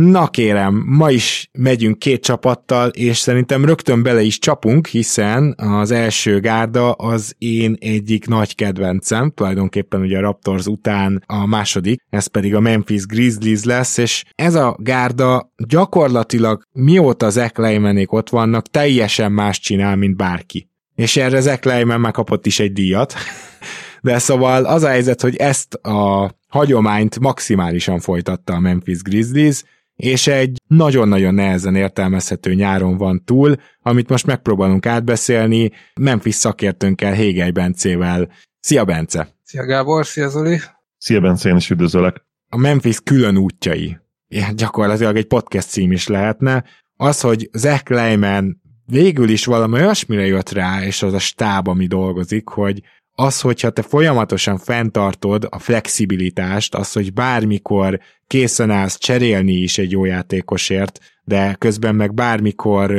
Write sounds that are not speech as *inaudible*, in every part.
Na kérem, ma is megyünk két csapattal, és szerintem rögtön bele is csapunk, hiszen az első gárda az én egyik nagy kedvencem, tulajdonképpen ugye a Raptors után a második, ez pedig a Memphis Grizzlies lesz, és ez a gárda gyakorlatilag mióta Zach Lehmanék ott vannak, teljesen más csinál, mint bárki. És erre Zach Lehman megkapott is egy díjat. *laughs* De szóval az a helyzet, hogy ezt a hagyományt maximálisan folytatta a Memphis Grizzlies, és egy nagyon-nagyon nehezen értelmezhető nyáron van túl, amit most megpróbálunk átbeszélni Memphis szakértőnkkel, Hégely Bencével. Szia Bence! Szia Gábor, szia Zoli! Szia Bence, én is üdvözöllek! A Memphis külön útjai. Ilyen gyakorlatilag egy podcast cím is lehetne. Az, hogy Zach Lehman végül is valami olyasmire jött rá, és az a stáb, ami dolgozik, hogy az, hogyha te folyamatosan fenntartod a flexibilitást, az, hogy bármikor készen állsz cserélni is egy jó játékosért, de közben meg bármikor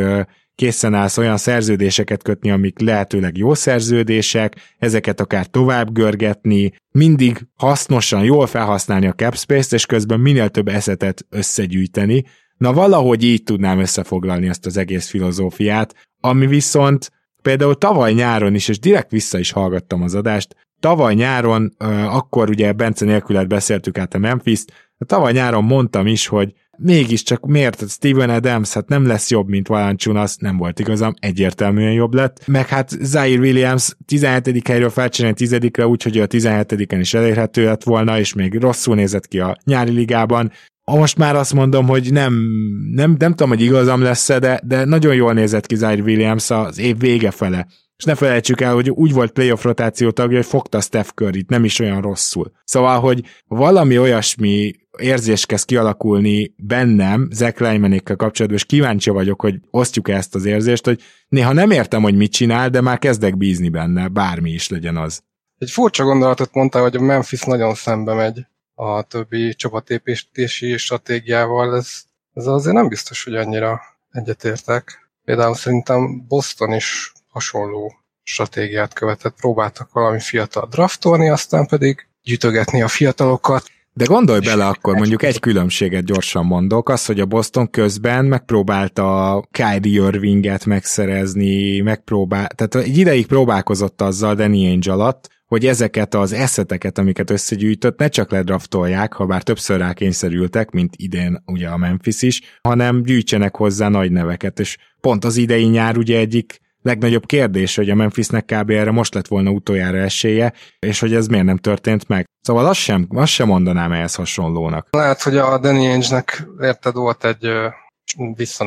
készen állsz olyan szerződéseket kötni, amik lehetőleg jó szerződések, ezeket akár tovább görgetni, mindig hasznosan, jól felhasználni a capspace-t, és közben minél több eszetet összegyűjteni. Na valahogy így tudnám összefoglalni ezt az egész filozófiát, ami viszont például tavaly nyáron is, és direkt vissza is hallgattam az adást, tavaly nyáron, akkor ugye Bence nélkület beszéltük át a Memphis-t, tavaly nyáron mondtam is, hogy mégiscsak miért Steven Adams, hát nem lesz jobb, mint Valanciunas, nem volt igazam, egyértelműen jobb lett. Meg hát Zaire Williams 17. helyről felcsinálni 10 úgyhogy a 17-en is elérhető lett volna, és még rosszul nézett ki a nyári ligában most már azt mondom, hogy nem, nem, nem tudom, hogy igazam lesz de, de nagyon jól nézett ki Zaire Williams az év vége fele. És ne felejtsük el, hogy úgy volt playoff rotáció tagja, hogy fogta Steph curry nem is olyan rosszul. Szóval, hogy valami olyasmi érzés kezd kialakulni bennem Zach Leimanékkel kapcsolatban, és kíváncsi vagyok, hogy osztjuk -e ezt az érzést, hogy néha nem értem, hogy mit csinál, de már kezdek bízni benne, bármi is legyen az. Egy furcsa gondolatot mondtál, hogy a Memphis nagyon szembe megy a többi csapatépítési stratégiával, ez, ez azért nem biztos, hogy annyira egyetértek. Például szerintem Boston is hasonló stratégiát követett, próbáltak valami fiatal draftolni, aztán pedig gyűjtögetni a fiatalokat. De gondolj bele akkor, mondjuk egy különbséget gyorsan mondok, az, hogy a Boston közben megpróbálta a Kyrie Irvinget megszerezni, megpróbál, tehát egy ideig próbálkozott azzal Danny Ainge alatt, hogy ezeket az eszeteket, amiket összegyűjtött, ne csak ledraftolják, ha bár többször rákényszerültek, mint idén ugye a Memphis is, hanem gyűjtsenek hozzá nagy neveket, és pont az idei nyár ugye egyik legnagyobb kérdés, hogy a Memphisnek kb. erre most lett volna utoljára esélye, és hogy ez miért nem történt meg. Szóval azt sem, azt sem mondanám ehhez hasonlónak. Lehet, hogy a Danny Ainge-nek érted volt egy vissza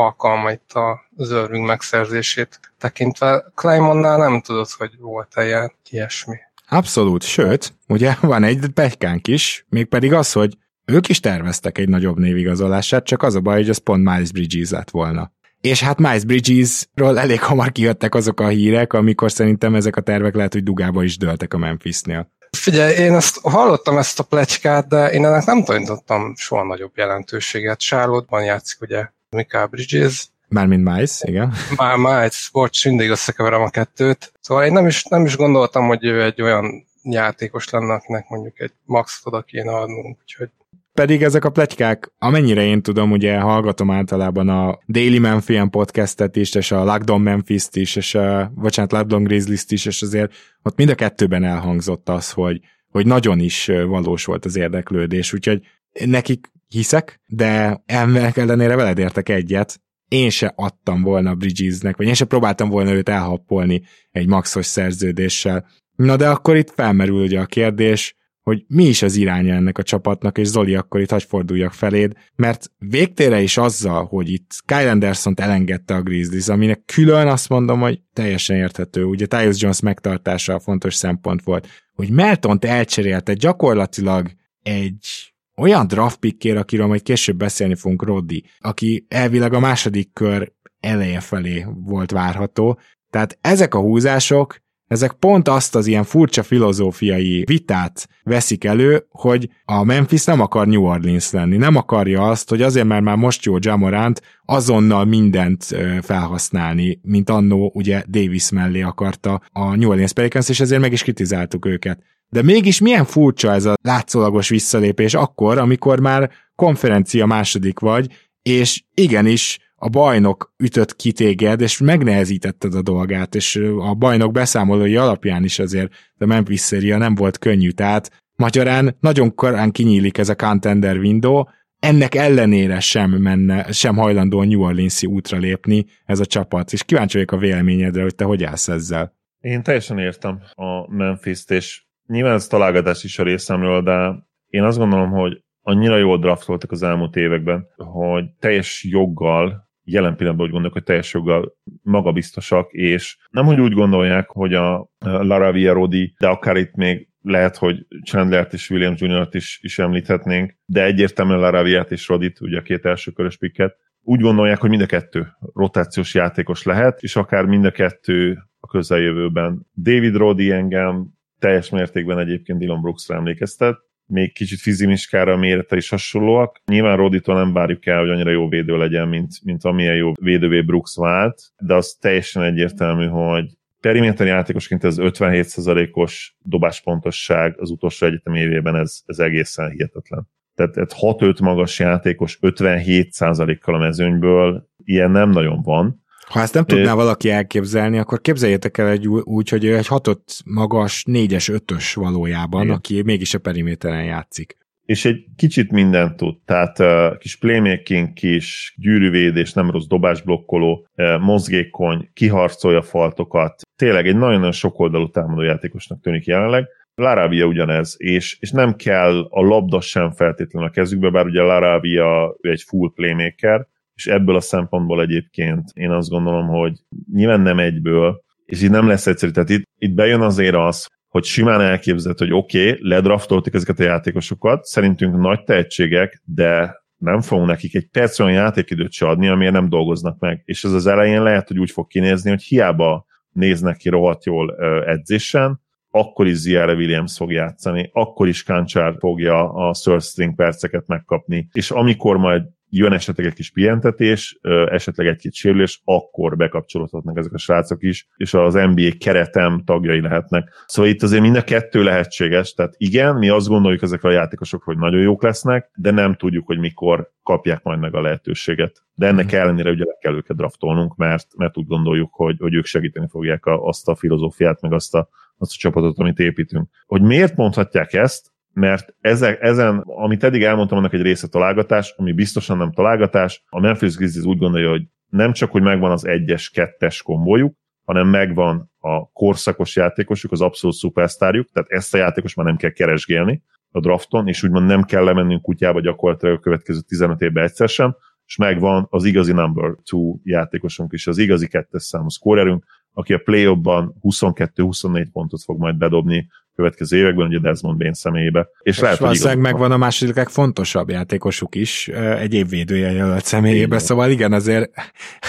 alkalma itt az Irving megszerzését tekintve. Claymonnál nem tudod, hogy volt-e ilyen ilyesmi. Abszolút, sőt, ugye van egy pegykánk is, mégpedig az, hogy ők is terveztek egy nagyobb névigazolását, csak az a baj, hogy az pont Miles Bridges lett volna. És hát Miles Bridges-ről elég hamar kijöttek azok a hírek, amikor szerintem ezek a tervek lehet, hogy dugába is dőltek a Memphisnél. Figyelj, én ezt hallottam ezt a plecskát, de én ennek nem tanítottam soha nagyobb jelentőséget. Charlotte-ban játszik ugye Mikael Bridges. Mármint Miles, igen. Már Miles, bocs, mindig összekeverem a kettőt. Szóval én nem is, nem is gondoltam, hogy ő egy olyan játékos lenne, akinek mondjuk egy maxot oda kéne adnunk, úgyhogy pedig ezek a pletykák, amennyire én tudom, ugye hallgatom általában a Daily Memphian podcastet is, és a Lockdown Memphis-t is, és a, bocsánat, Lockdown Grizzlies-t is, és azért ott mind a kettőben elhangzott az, hogy, hogy nagyon is valós volt az érdeklődés, úgyhogy nekik hiszek, de ennek ellenére veled értek egyet, én se adtam volna Bridgesnek, vagy én se próbáltam volna őt elhappolni egy maxos szerződéssel. Na de akkor itt felmerül ugye a kérdés, hogy mi is az iránya ennek a csapatnak, és Zoli, akkor itt hagy forduljak feléd, mert végtére is azzal, hogy itt Kyle anderson elengedte a Grizzlies, aminek külön azt mondom, hogy teljesen érthető, ugye Tyus Jones megtartása a fontos szempont volt, hogy Meltont elcserélte gyakorlatilag egy olyan draft pickért, akiről majd később beszélni fogunk, Roddi, aki elvileg a második kör eleje felé volt várható. Tehát ezek a húzások, ezek pont azt az ilyen furcsa filozófiai vitát veszik elő, hogy a Memphis nem akar New Orleans lenni, nem akarja azt, hogy azért, mert már most jó Jamorant, azonnal mindent felhasználni, mint annó ugye Davis mellé akarta a New Orleans Pelicans, és ezért meg is kritizáltuk őket. De mégis milyen furcsa ez a látszólagos visszalépés akkor, amikor már konferencia második vagy, és igenis a bajnok ütött ki téged, és megnehezítetted a dolgát, és a bajnok beszámolói alapján is azért a Memphis széria nem volt könnyű, tehát magyarán nagyon korán kinyílik ez a contender window, ennek ellenére sem menne, sem hajlandó a New Orleans-i útra lépni ez a csapat, és kíváncsi vagyok a véleményedre, hogy te hogy állsz ezzel. Én teljesen értem a Memphis-t, és nyilván ez találgatás is a részemről, de én azt gondolom, hogy annyira jól draftoltak az elmúlt években, hogy teljes joggal jelen pillanatban úgy gondolok, hogy teljes joggal magabiztosak, és nem, hogy úgy gondolják, hogy a Laravia Rodi, de akár itt még lehet, hogy Chandlert és Williams jr is, is említhetnénk, de egyértelműen Laraviát és Rodit, ugye a két első körös pikket, úgy gondolják, hogy mind a kettő rotációs játékos lehet, és akár mind a kettő a közeljövőben. David Rodi engem teljes mértékben egyébként Dylan Brooksra emlékeztet, még kicsit fizimiskára mérete is hasonlóak. Nyilván Roditól nem várjuk el, hogy annyira jó védő legyen, mint, mint amilyen jó védővé Brooks vált, de az teljesen egyértelmű, hogy periméter játékosként ez 57%-os dobáspontosság az utolsó egyetem évében, ez, ez egészen hihetetlen. Tehát, tehát 6-5 magas játékos 57%-kal a mezőnyből, ilyen nem nagyon van. Ha ezt nem tudná valaki elképzelni, akkor képzeljétek el egy úgy, hogy egy hatott magas, négyes, ötös valójában, Igen. aki mégis a periméteren játszik. És egy kicsit mindent tud, tehát uh, kis playmaking, kis gyűrűvédés, nem rossz dobásblokkoló, uh, mozgékony, kiharcolja faltokat. Tényleg egy nagyon-nagyon sokoldalú támadójátékosnak tűnik jelenleg. Larávia ugyanez, és, és nem kell a labda sem feltétlenül a kezükbe, bár ugye Larávia egy full playmaker, és ebből a szempontból egyébként én azt gondolom, hogy nyilván nem egyből, és így nem lesz egyszerű. Tehát itt, itt bejön azért az, hogy simán elképzett, hogy oké, okay, ledraftoltuk ezeket a játékosokat, szerintünk nagy tehetségek, de nem fogunk nekik egy perc olyan játékidőt se adni, amiért nem dolgoznak meg. És ez az elején lehet, hogy úgy fog kinézni, hogy hiába néznek ki rohadt jól edzésen, akkor is Ziara Williams fog játszani, akkor is Kancsár fogja a third string perceket megkapni, és amikor majd jön esetleg egy kis pihentetés, esetleg egy-két sérülés, akkor bekapcsolódhatnak ezek a srácok is, és az NBA keretem tagjai lehetnek. Szóval itt azért mind a kettő lehetséges, tehát igen, mi azt gondoljuk ezek a játékosok, hogy nagyon jók lesznek, de nem tudjuk, hogy mikor kapják majd meg a lehetőséget. De ennek mm. ellenére ugye le kell őket draftolnunk, mert, mert úgy gondoljuk, hogy, hogy ők segíteni fogják a, azt a filozófiát, meg azt a, azt a csapatot, amit építünk. Hogy miért mondhatják ezt? Mert ezek, ezen, amit eddig elmondtam, annak egy része találgatás, ami biztosan nem találgatás. A Memphis Grizzlies úgy gondolja, hogy nem csak, hogy megvan az egyes, kettes kombójuk, hanem megvan a korszakos játékosuk, az abszolút szupersztárjuk, tehát ezt a játékos már nem kell keresgélni a drafton, és úgymond nem kell lemennünk kutyába gyakorlatilag a következő 15 évben egyszer sem, és megvan az igazi number two játékosunk is, az igazi kettes számú szkórerünk, aki a play ban 22-24 pontot fog majd bedobni következő években, ugye Desmond Bain személyébe. És, és lehet, valószínűleg megvan a második legfontosabb játékosuk is, egy évvédője jelölt személyébe, igen. szóval igen, azért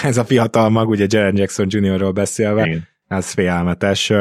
ez a fiatal mag, ugye Jaren Jackson Jr.-ról beszélve, igen. ez félelmetes.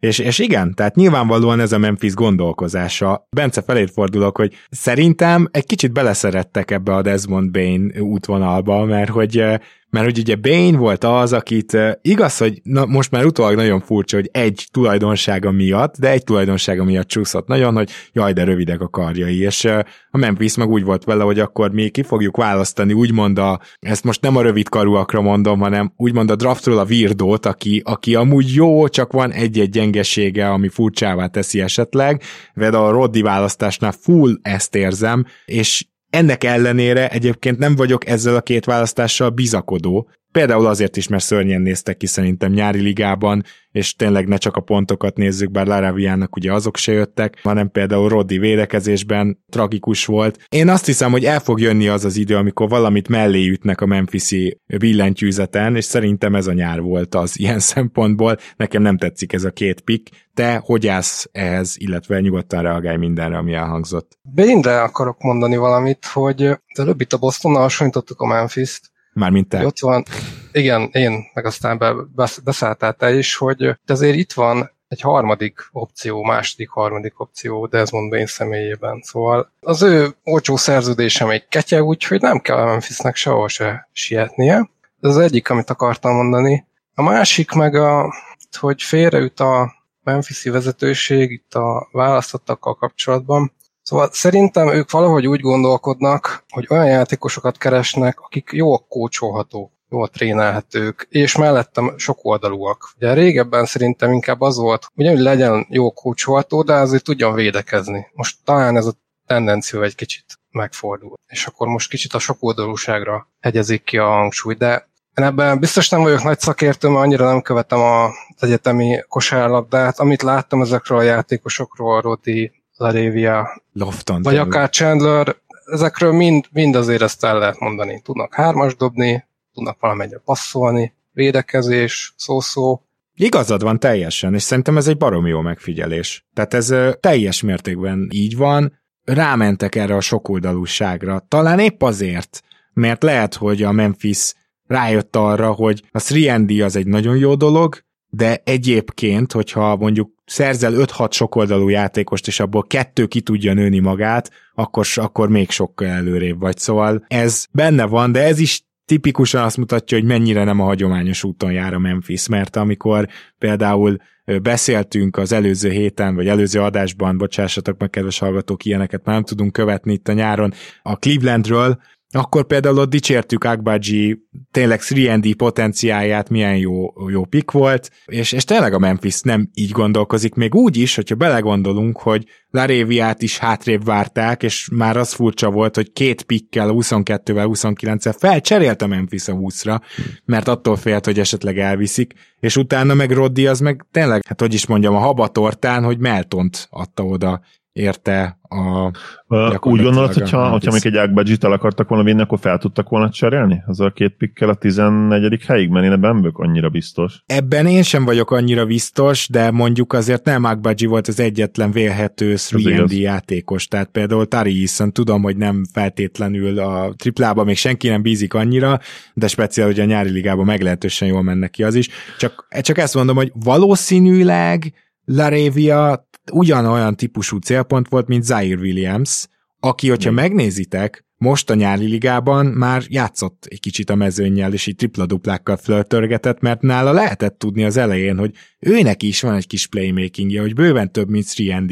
És, és igen, tehát nyilvánvalóan ez a Memphis gondolkozása. Bence felét fordulok, hogy szerintem egy kicsit beleszerettek ebbe a Desmond Bain útvonalba, mert hogy mert hogy ugye Bane volt az, akit igaz, hogy na, most már utólag nagyon furcsa, hogy egy tulajdonsága miatt, de egy tulajdonsága miatt csúszott nagyon, hogy jaj, de rövidek a karjai, és a Memphis meg úgy volt vele, hogy akkor mi ki fogjuk választani, úgymond a, ezt most nem a rövid karúakra mondom, hanem úgymond a draftról a virdót, aki, aki amúgy jó, csak van egy-egy gyengesége, ami furcsává teszi esetleg, de a Roddi választásnál full ezt érzem, és ennek ellenére egyébként nem vagyok ezzel a két választással bizakodó, Például azért is, mert szörnyen néztek ki szerintem nyári ligában, és tényleg ne csak a pontokat nézzük, bár Laraviának ugye azok se jöttek, hanem például Roddi védekezésben tragikus volt. Én azt hiszem, hogy el fog jönni az az idő, amikor valamit mellé ütnek a Memphisi billentyűzeten, és szerintem ez a nyár volt az ilyen *laughs* szempontból. Nekem nem tetszik ez a két pick. Te hogy állsz ehhez, illetve nyugodtan reagálj mindenre, ami elhangzott? Bényre akarok mondani valamit, hogy előbb itt a Bostonnal hasonlítottuk a Memphis-t, Mármint te. Ott van, igen, én, meg aztán be, beszálltál te is, hogy azért itt van egy harmadik opció, második, harmadik opció Desmond Bain személyében. Szóval az ő olcsó szerződése még ketye, úgyhogy nem kell a Memphisnek sehol se sietnie. Ez az egyik, amit akartam mondani. A másik meg, a, hogy félreüt a Memphisi vezetőség itt a választottakkal kapcsolatban, Szóval szerintem ők valahogy úgy gondolkodnak, hogy olyan játékosokat keresnek, akik jól kócsolhatók, jól trénelhetők, és mellettem sok oldalúak. Ugye régebben szerintem inkább az volt, hogy legyen jó kócsolható, de azért tudjon védekezni. Most talán ez a tendenció egy kicsit megfordul. És akkor most kicsit a oldalúságra hegyezik ki a hangsúly, de én ebben biztos nem vagyok nagy szakértő, mert annyira nem követem az egyetemi kosárlabdát. Amit láttam ezekről a játékosokról, Rodi, Larévia, Lofton, vagy akár Chandler, ezekről mind, mind azért ezt el lehet mondani. Tudnak hármas dobni, tudnak valamennyire passzolni, védekezés, szó-szó. Igazad van teljesen, és szerintem ez egy baromi jó megfigyelés. Tehát ez teljes mértékben így van, rámentek erre a sokoldalúságra. Talán épp azért, mert lehet, hogy a Memphis rájött arra, hogy a 3 az egy nagyon jó dolog, de egyébként, hogyha mondjuk szerzel 5-6 sokoldalú játékost, és abból kettő ki tudja nőni magát, akkor, akkor még sokkal előrébb vagy. Szóval ez benne van, de ez is tipikusan azt mutatja, hogy mennyire nem a hagyományos úton jár a Memphis, mert amikor például beszéltünk az előző héten, vagy előző adásban, bocsássatok meg, kedves hallgatók, ilyeneket már nem tudunk követni itt a nyáron, a Clevelandről, akkor például ott dicsértük Agbaji tényleg 3 potenciáját, milyen jó, jó pick volt, és, és tényleg a Memphis nem így gondolkozik, még úgy is, hogyha belegondolunk, hogy Laréviát is hátrébb várták, és már az furcsa volt, hogy két pickkel, 22-vel, 29-el felcserélt a Memphis a 20-ra, mert attól félt, hogy esetleg elviszik, és utána meg Roddi az meg tényleg, hát hogy is mondjam, a habatortán, hogy Meltont adta oda érte a... Úgy gondolod, hogyha, hogyha még egy Agbadzsit el akartak volna vinni, akkor fel tudtak volna cserélni? Az a két pikkel a 14. helyig, mert én ebben vagyok annyira biztos. Ebben én sem vagyok annyira biztos, de mondjuk azért nem Agbadzsi volt az egyetlen vélhető 3 játékos, tehát például Tari Eason, tudom, hogy nem feltétlenül a triplában még senki nem bízik annyira, de speciál, hogy a nyári ligában meglehetősen jól mennek ki az is. Csak, csak ezt mondom, hogy valószínűleg Larévia ugyanolyan típusú célpont volt, mint Zaire Williams, aki, hogyha Mi? megnézitek, most a nyári ligában már játszott egy kicsit a mezőnyel, és így tripla-duplákkal flörtörgetett, mert nála lehetett tudni az elején, hogy őnek is van egy kis playmakingje, hogy bőven több, mint 3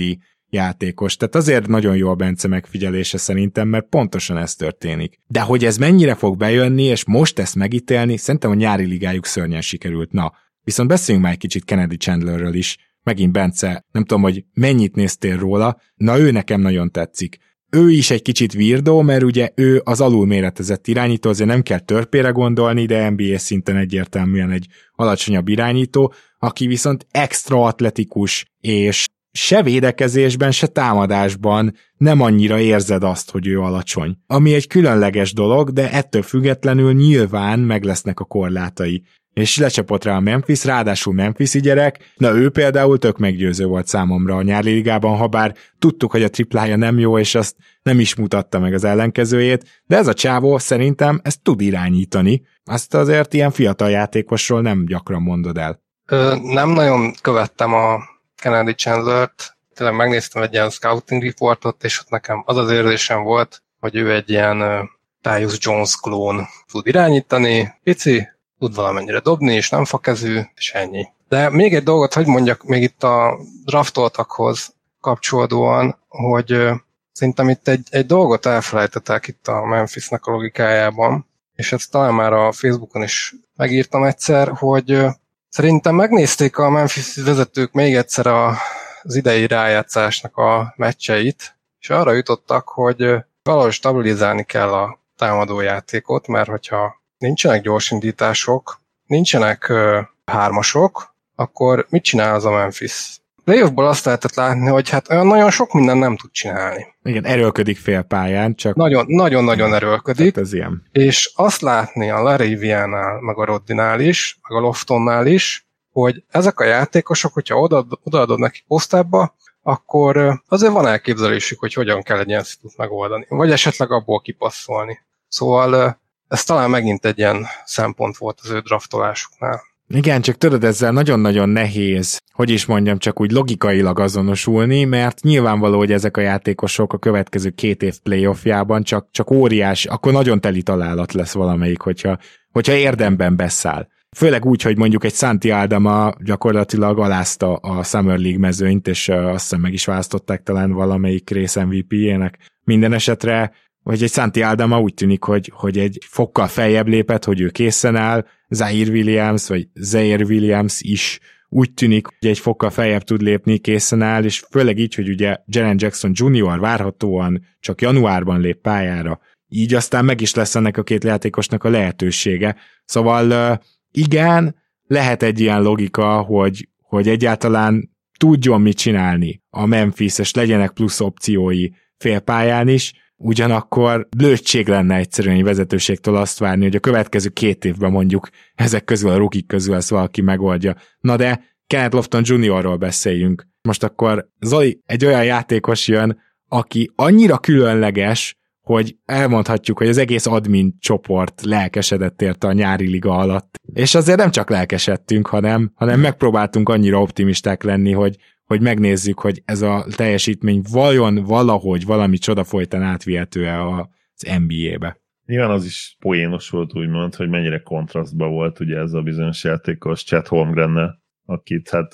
játékos. Tehát azért nagyon jó a Bence megfigyelése szerintem, mert pontosan ez történik. De hogy ez mennyire fog bejönni, és most ezt megítélni, szerintem a nyári ligájuk szörnyen sikerült. Na, viszont beszéljünk már egy kicsit Kennedy Chandlerről is megint Bence, nem tudom, hogy mennyit néztél róla, na ő nekem nagyon tetszik. Ő is egy kicsit virdó, mert ugye ő az alulméretezett irányító, azért nem kell törpére gondolni, de NBA szinten egyértelműen egy alacsonyabb irányító, aki viszont extra atletikus, és se védekezésben, se támadásban nem annyira érzed azt, hogy ő alacsony. Ami egy különleges dolog, de ettől függetlenül nyilván meg lesznek a korlátai és lecsapott rá a Memphis, ráadásul Memphis gyerek, na ő például tök meggyőző volt számomra a nyári ligában, ha bár tudtuk, hogy a triplája nem jó, és azt nem is mutatta meg az ellenkezőjét, de ez a csávó szerintem ezt tud irányítani. Azt azért ilyen fiatal játékosról nem gyakran mondod el. Ö, nem nagyon követtem a Kennedy Chandler-t, tényleg megnéztem egy ilyen scouting reportot, és ott nekem az az érzésem volt, hogy ő egy ilyen Tyus Jones klón tud irányítani, pici, tud valamennyire dobni, és nem fakezű, és ennyi. De még egy dolgot, hogy mondjak még itt a draftoltakhoz kapcsolódóan, hogy szerintem itt egy, egy dolgot elfelejtettek itt a Memphisnek a logikájában, és ezt talán már a Facebookon is megírtam egyszer, hogy szerintem megnézték a Memphis vezetők még egyszer a, az idei rájátszásnak a meccseit, és arra jutottak, hogy valahogy stabilizálni kell a támadójátékot, mert hogyha nincsenek gyorsindítások, nincsenek uh, hármasok, akkor mit csinál az a Memphis? Playoffból azt lehetett látni, hogy hát olyan nagyon sok minden nem tud csinálni. Igen, erőlködik félpályán, csak... Nagyon-nagyon erőlködik. Hát ez ilyen. És azt látni a Lariviánál, meg a Roddinál is, meg a Loftonnál is, hogy ezek a játékosok, hogyha odaadod, odaadod neki posztába, akkor azért van elképzelésük, hogy hogyan kell egy ilyen szitut megoldani, vagy esetleg abból kipasszolni. Szóval ez talán megint egy ilyen szempont volt az ő draftolásuknál. Igen, csak tudod, ezzel nagyon-nagyon nehéz, hogy is mondjam, csak úgy logikailag azonosulni, mert nyilvánvaló, hogy ezek a játékosok a következő két év playoffjában csak, csak óriás, akkor nagyon teli találat lesz valamelyik, hogyha, hogyha érdemben beszáll. Főleg úgy, hogy mondjuk egy Santi Aldama gyakorlatilag alázta a Summer League mezőnyt, és azt hiszem meg is választották talán valamelyik rész MVP-jének. Minden esetre hogy egy Santi Aldama úgy tűnik, hogy, hogy egy fokkal feljebb lépett, hogy ő készen áll, Zaire Williams, vagy Zaire Williams is úgy tűnik, hogy egy fokkal feljebb tud lépni, készen áll, és főleg így, hogy ugye Jalen Jackson Jr. várhatóan csak januárban lép pályára, így aztán meg is lesz ennek a két játékosnak a lehetősége. Szóval igen, lehet egy ilyen logika, hogy, hogy egyáltalán tudjon mit csinálni a Memphis, és legyenek plusz opciói félpályán is, ugyanakkor lőtség lenne egyszerűen egy vezetőségtől azt várni, hogy a következő két évben mondjuk ezek közül a rukik közül ezt valaki megoldja. Na de Kenneth Lofton Juniorról beszéljünk. Most akkor Zoli, egy olyan játékos jön, aki annyira különleges, hogy elmondhatjuk, hogy az egész admin csoport lelkesedett érte a nyári liga alatt. És azért nem csak lelkesedtünk, hanem, hanem megpróbáltunk annyira optimisták lenni, hogy, hogy megnézzük, hogy ez a teljesítmény vajon valahogy valami csoda folytán átvihető-e az NBA-be. Nyilván az is poénos volt úgymond, hogy mennyire kontrasztba volt ugye ez a bizonyos játékos Chet holmgren akit hát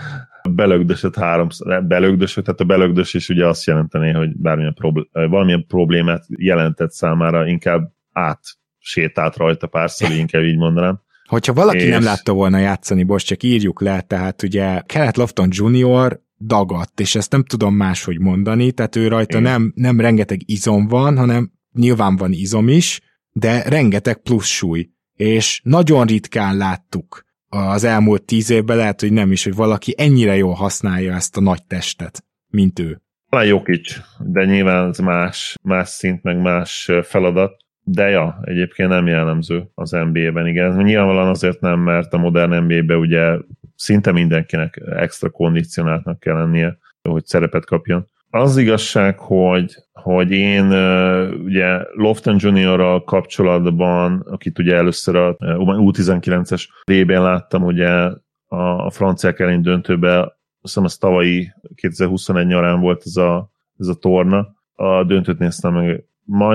*laughs* belögdösött háromszor, belögdösött, tehát a belögdös is ugye azt jelenteni, hogy bármilyen problé- valamilyen problémát jelentett számára, inkább át sétált rajta párszor, *laughs* inkább így mondanám. Hogyha valaki és... nem látta volna játszani, most csak írjuk le, tehát ugye Kenneth Lofton Jr. dagadt, és ezt nem tudom máshogy mondani, tehát ő rajta nem, nem rengeteg izom van, hanem nyilván van izom is, de rengeteg plusz súly, és nagyon ritkán láttuk az elmúlt tíz évben, lehet, hogy nem is, hogy valaki ennyire jól használja ezt a nagy testet, mint ő. Talán Jokic, de nyilván ez más, más szint, meg más feladat. De ja, egyébként nem jellemző az NBA-ben, igen. Ez nyilvánvalóan azért nem, mert a modern NBA-ben ugye szinte mindenkinek extra kondicionáltnak kell lennie, hogy szerepet kapjon. Az igazság, hogy, hogy én ugye Lofton Juniorral kapcsolatban, akit ugye először a U19-es rében láttam ugye a, a franciák ellen döntőbe, azt hiszem az tavalyi 2021 nyarán volt ez a, ez a torna, a döntőt néztem meg,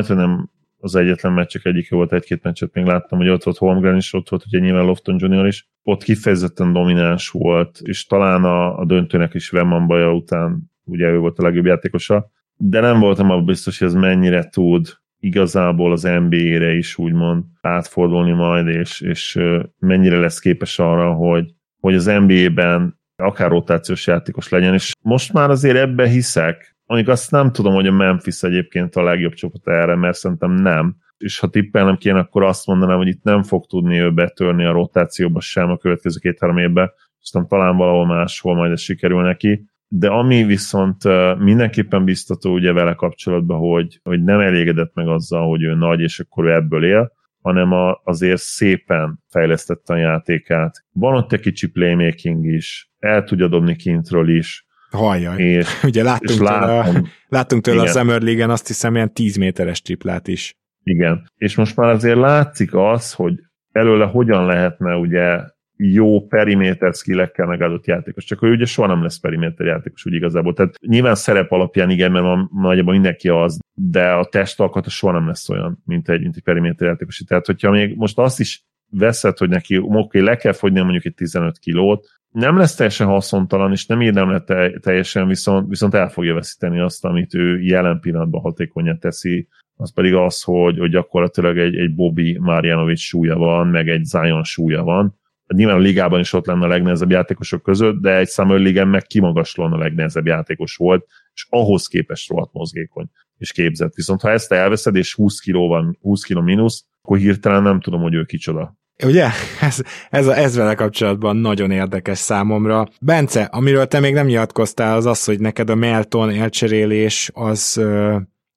nem az egyetlen meccsek egyike volt, egy-két meccset még láttam, hogy ott volt Holmgren is, ott volt ugye nyilván Lofton Junior is, ott kifejezetten domináns volt, és talán a, a döntőnek is Vemman baja után ugye ő volt a legjobb játékosa, de nem voltam abban biztos, hogy ez mennyire tud igazából az NBA-re is úgymond átfordulni majd, és, és mennyire lesz képes arra, hogy, hogy az NBA-ben akár rotációs játékos legyen, és most már azért ebbe hiszek, Mondjuk azt nem tudom, hogy a Memphis egyébként a legjobb csapat erre, mert szerintem nem. És ha tippelnem kéne, akkor azt mondanám, hogy itt nem fog tudni ő betörni a rotációba sem a következő két-három évben, aztán talán valahol máshol majd ez sikerül neki. De ami viszont mindenképpen biztató ugye vele kapcsolatban, hogy, hogy nem elégedett meg azzal, hogy ő nagy, és akkor ő ebből él, hanem a, azért szépen fejlesztette a játékát. Van ott egy kicsi playmaking is, el tudja dobni kintről is, Hajjaj. És, *laughs* Ugye láttunk, és tőle, látom, láttunk tőle a Summer League-en azt hiszem ilyen 10 méteres triplát is. Igen. És most már azért látszik az, hogy előle hogyan lehetne ugye jó periméter skillekkel megadott játékos. Csak ő ugye soha nem lesz periméter játékos, úgy igazából. Tehát nyilván szerep alapján igen, mert ma, nagyjából mindenki az, de a testalkata soha nem lesz olyan, mint egy, mint egy periméter játékos. Tehát, hogyha még most azt is veszed, hogy neki oké, le kell fogyni mondjuk egy 15 kilót, nem lesz teljesen haszontalan, és nem érdem le teljesen, viszont, viszont el fogja veszíteni azt, amit ő jelen pillanatban hatékonyan teszi, az pedig az, hogy, hogy gyakorlatilag egy, egy Bobby Marjanovic súlya van, meg egy Zion súlya van. Nyilván a ligában is ott lenne a legnehezebb játékosok között, de egy Summer league meg kimagaslóan a legnehezebb játékos volt, és ahhoz képest rohadt mozgékony és képzett. Viszont ha ezt elveszed, és 20 kiló van, 20 kiló mínusz, akkor hirtelen nem tudom, hogy ő kicsoda. Ugye? *laughs* Ez, ez, ez vele kapcsolatban nagyon érdekes számomra. Bence, amiről te még nem nyilatkoztál, az az, hogy neked a Melton elcserélés az,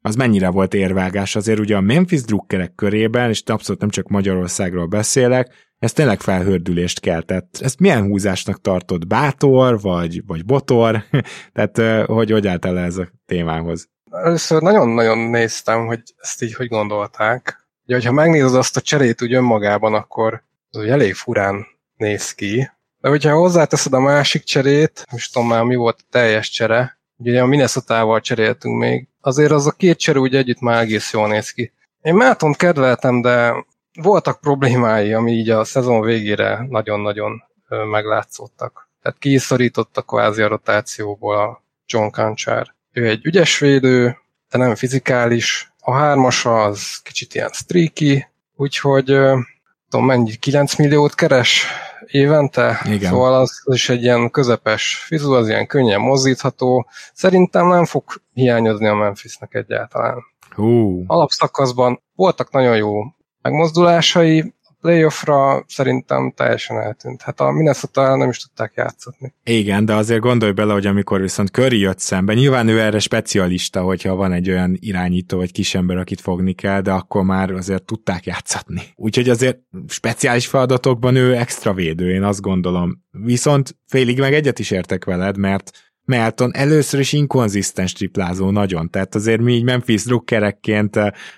az mennyire volt érvágás. Azért ugye a Memphis drukkerek körében, és abszolút nem csak Magyarországról beszélek, ez tényleg felhördülést keltett. Ezt milyen húzásnak tartott? Bátor, vagy, vagy botor? *laughs* Tehát hogy hogy állt ez a témához? Először nagyon-nagyon néztem, hogy ezt így hogy gondolták. Ugye, hogyha megnézed azt a cserét úgy önmagában, akkor az úgy elég furán néz ki. De hogyha hozzáteszed a másik cserét, most tudom már mi volt a teljes csere, ugye a Minnesota-val cseréltünk még, azért az a két csere úgy együtt már egész jól néz ki. Én Mátont kedveltem, de voltak problémái, ami így a szezon végére nagyon-nagyon meglátszottak. Tehát kiszorítottak kvázi a rotációból a John Kancsár. Ő egy ügyes védő, de nem fizikális. A hármas az kicsit ilyen streaky, úgyhogy tudom mennyi, 9 milliót keres évente? Igen. Szóval az, az is egy ilyen közepes fizu, az ilyen könnyen mozdítható. Szerintem nem fog hiányozni a Memphisnek egyáltalán. Hú. Alapszakaszban voltak nagyon jó megmozdulásai, playoffra szerintem teljesen eltűnt. Hát a Minnesota nem is tudták játszatni. Igen, de azért gondolj bele, hogy amikor viszont Curry jött szembe, nyilván ő erre specialista, hogyha van egy olyan irányító vagy kisember, akit fogni kell, de akkor már azért tudták játszatni. Úgyhogy azért speciális feladatokban ő extra védő, én azt gondolom. Viszont félig meg egyet is értek veled, mert Melton először is inkonzisztens triplázó nagyon, tehát azért mi így Memphis drukkerekként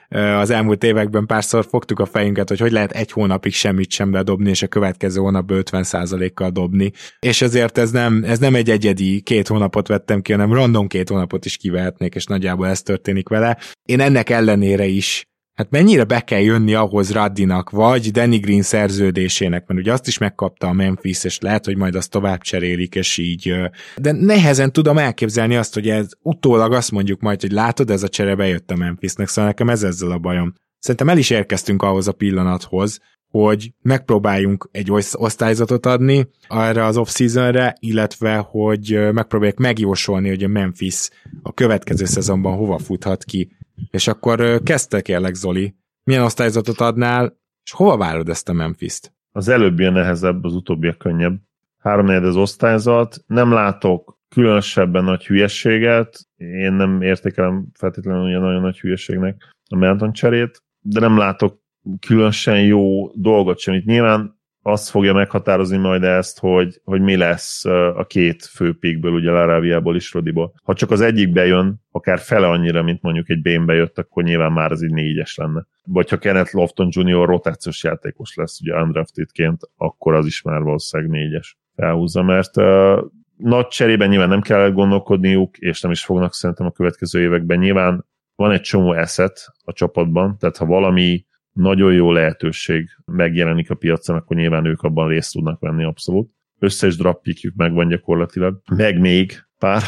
az elmúlt években párszor fogtuk a fejünket, hogy hogy lehet egy hónapig semmit sem bedobni, és a következő hónapban 50%-kal dobni. És ezért ez nem, ez nem egy egyedi két hónapot vettem ki, hanem random két hónapot is kivehetnék, és nagyjából ez történik vele. Én ennek ellenére is Hát mennyire be kell jönni ahhoz Raddinak, vagy Danny Green szerződésének, mert ugye azt is megkapta a Memphis, és lehet, hogy majd azt tovább cserélik, és így, de nehezen tudom elképzelni azt, hogy ez utólag azt mondjuk majd, hogy látod, ez a csere bejött a Memphisnek, szóval nekem ez ezzel a bajom. Szerintem el is érkeztünk ahhoz a pillanathoz, hogy megpróbáljunk egy osztályzatot adni erre az off-seasonre, illetve hogy megpróbáljuk megjósolni, hogy a Memphis a következő szezonban hova futhat ki és akkor kezdte kérlek, Zoli, milyen osztályzatot adnál, és hova várod ezt a Memphis-t? Az előbbi a nehezebb, az utóbbi a könnyebb. Három az osztályzat, nem látok különösebben nagy hülyességet, én nem értékelem feltétlenül olyan nagyon nagy hülyeségnek a Melton cserét, de nem látok különösen jó dolgot sem. Itt nyilván azt fogja meghatározni majd ezt, hogy, hogy mi lesz a két főpékből, ugye Laráviából is Rodiból. Ha csak az egyik bejön, akár fele annyira, mint mondjuk egy Bén bejött, akkor nyilván már az egy négyes lenne. Vagy ha Kenneth Lofton Jr. rotációs játékos lesz, ugye undraftedként, akkor az is már valószínűleg négyes felhúzza, mert uh, nagy cserében nyilván nem kell gondolkodniuk, és nem is fognak szerintem a következő években. Nyilván van egy csomó eszet a csapatban, tehát ha valami nagyon jó lehetőség megjelenik a piacon, akkor nyilván ők abban részt tudnak venni abszolút. Összes drappikjük megvan gyakorlatilag, meg még pár.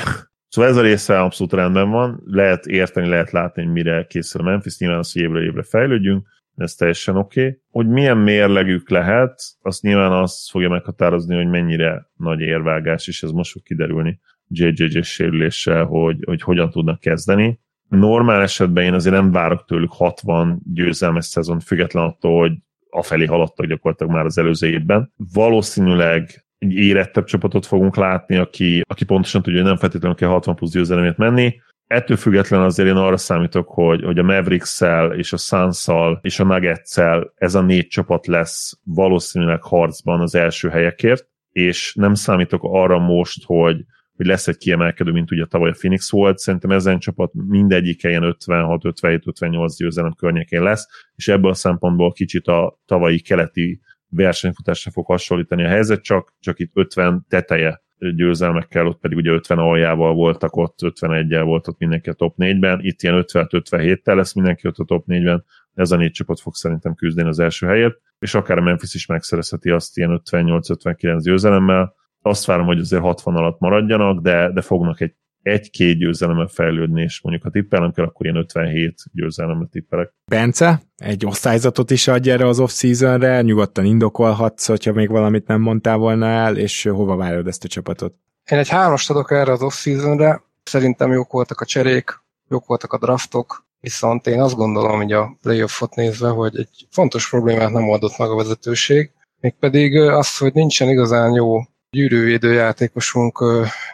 Szóval ez a része abszolút rendben van, lehet érteni, lehet látni, hogy mire készül a Memphis, nyilván az, hogy évre évre fejlődjünk, ez teljesen oké. Okay. Hogy milyen mérlegük lehet, azt nyilván azt fogja meghatározni, hogy mennyire nagy érvágás, és ez most fog kiderülni JJJ sérüléssel, hogy, hogy hogyan tudnak kezdeni normál esetben én azért nem várok tőlük 60 győzelmes szezon, független attól, hogy afelé haladtak gyakorlatilag már az előző évben. Valószínűleg egy érettebb csapatot fogunk látni, aki, aki pontosan tudja, hogy nem feltétlenül kell 60 plusz győzelemét menni. Ettől függetlenül azért én arra számítok, hogy, hogy a Mavericks-szel és a suns és a nuggets ez a négy csapat lesz valószínűleg harcban az első helyekért, és nem számítok arra most, hogy, hogy lesz egy kiemelkedő, mint ugye tavaly a Phoenix volt. Szerintem ezen csapat mindegyik helyen 56, 57, 58 győzelem környékén lesz, és ebből a szempontból kicsit a tavalyi keleti versenyfutásra fog hasonlítani a helyzet, csak, csak itt 50 teteje győzelmekkel, ott pedig ugye 50 aljával voltak ott, 51-el volt ott mindenki a top 4-ben, itt ilyen 50-57-tel lesz mindenki ott a top 4-ben, ez a négy csapat fog szerintem küzdeni az első helyet, és akár a Memphis is megszerezheti azt ilyen 58-59 győzelemmel, azt várom, hogy azért 60 alatt maradjanak, de, de fognak egy egy-két győzelemmel fejlődni, és mondjuk ha tippelnem kell, akkor ilyen 57 győzelemre tippelek. Bence, egy osztályzatot is adj erre az off-seasonre, nyugodtan indokolhatsz, hogyha még valamit nem mondtál volna el, és hova várod ezt a csapatot? Én egy hármast adok erre az off-seasonre, szerintem jók voltak a cserék, jók voltak a draftok, viszont én azt gondolom, hogy a playoffot nézve, hogy egy fontos problémát nem oldott meg a vezetőség, mégpedig az, hogy nincsen igazán jó gyűrűvédő játékosunk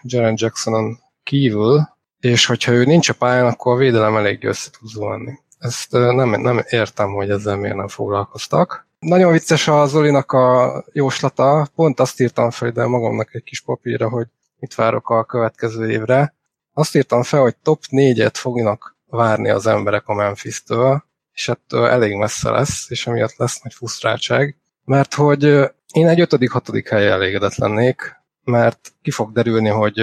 Jaren Jacksonon kívül, és hogyha ő nincs a pályán, akkor a védelem elég össze tud zuhanni. Ezt nem, nem értem, hogy ezzel miért nem foglalkoztak. Nagyon vicces a Zolinak a jóslata, pont azt írtam fel de magamnak egy kis papírra, hogy mit várok a következő évre. Azt írtam fel, hogy top 4-et fognak várni az emberek a Memphis-től, és ettől elég messze lesz, és emiatt lesz nagy fusztráltság, mert hogy én egy ötödik, hatodik hely elégedett lennék, mert ki fog derülni, hogy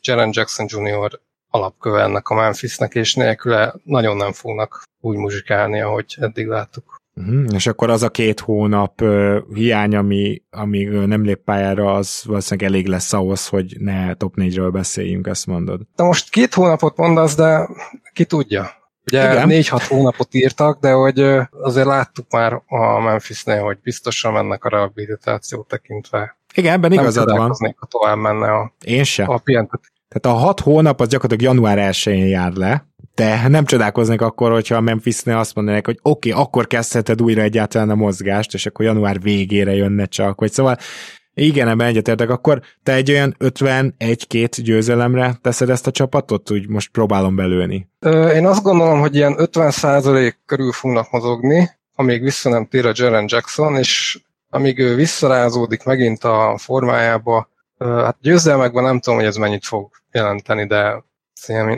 Jaren Jackson Jr. alapköve ennek a Memphisnek, és nélküle nagyon nem fognak úgy muzsikálni, ahogy eddig láttuk. Uh-huh. És akkor az a két hónap uh, hiány, ami, amíg nem lép pályára, az valószínűleg elég lesz ahhoz, hogy ne top 4-ről beszéljünk, ezt mondod. De most két hónapot mondasz, de ki tudja? Ugye négy-hat hónapot írtak, de hogy azért láttuk már a Memphisnél, hogy biztosan mennek a rehabilitációt tekintve. Igen, ebben igazad van. ha tovább menne a, Én sem. a pihentet. Tehát a hat hónap az gyakorlatilag január 1-én jár le, de nem csodálkoznék akkor, hogyha a Memphisnél azt mondanák, hogy oké, okay, akkor kezdheted újra egyáltalán a mozgást, és akkor január végére jönne csak. Hogy szóval igen, ebben egyetértek. Akkor te egy olyan 51-2 győzelemre teszed ezt a csapatot? Úgy most próbálom belőni. Én azt gondolom, hogy ilyen 50% körül fognak mozogni, amíg vissza nem tér a Jaren Jackson, és amíg ő visszarázódik megint a formájába, hát győzelmekben nem tudom, hogy ez mennyit fog jelenteni, de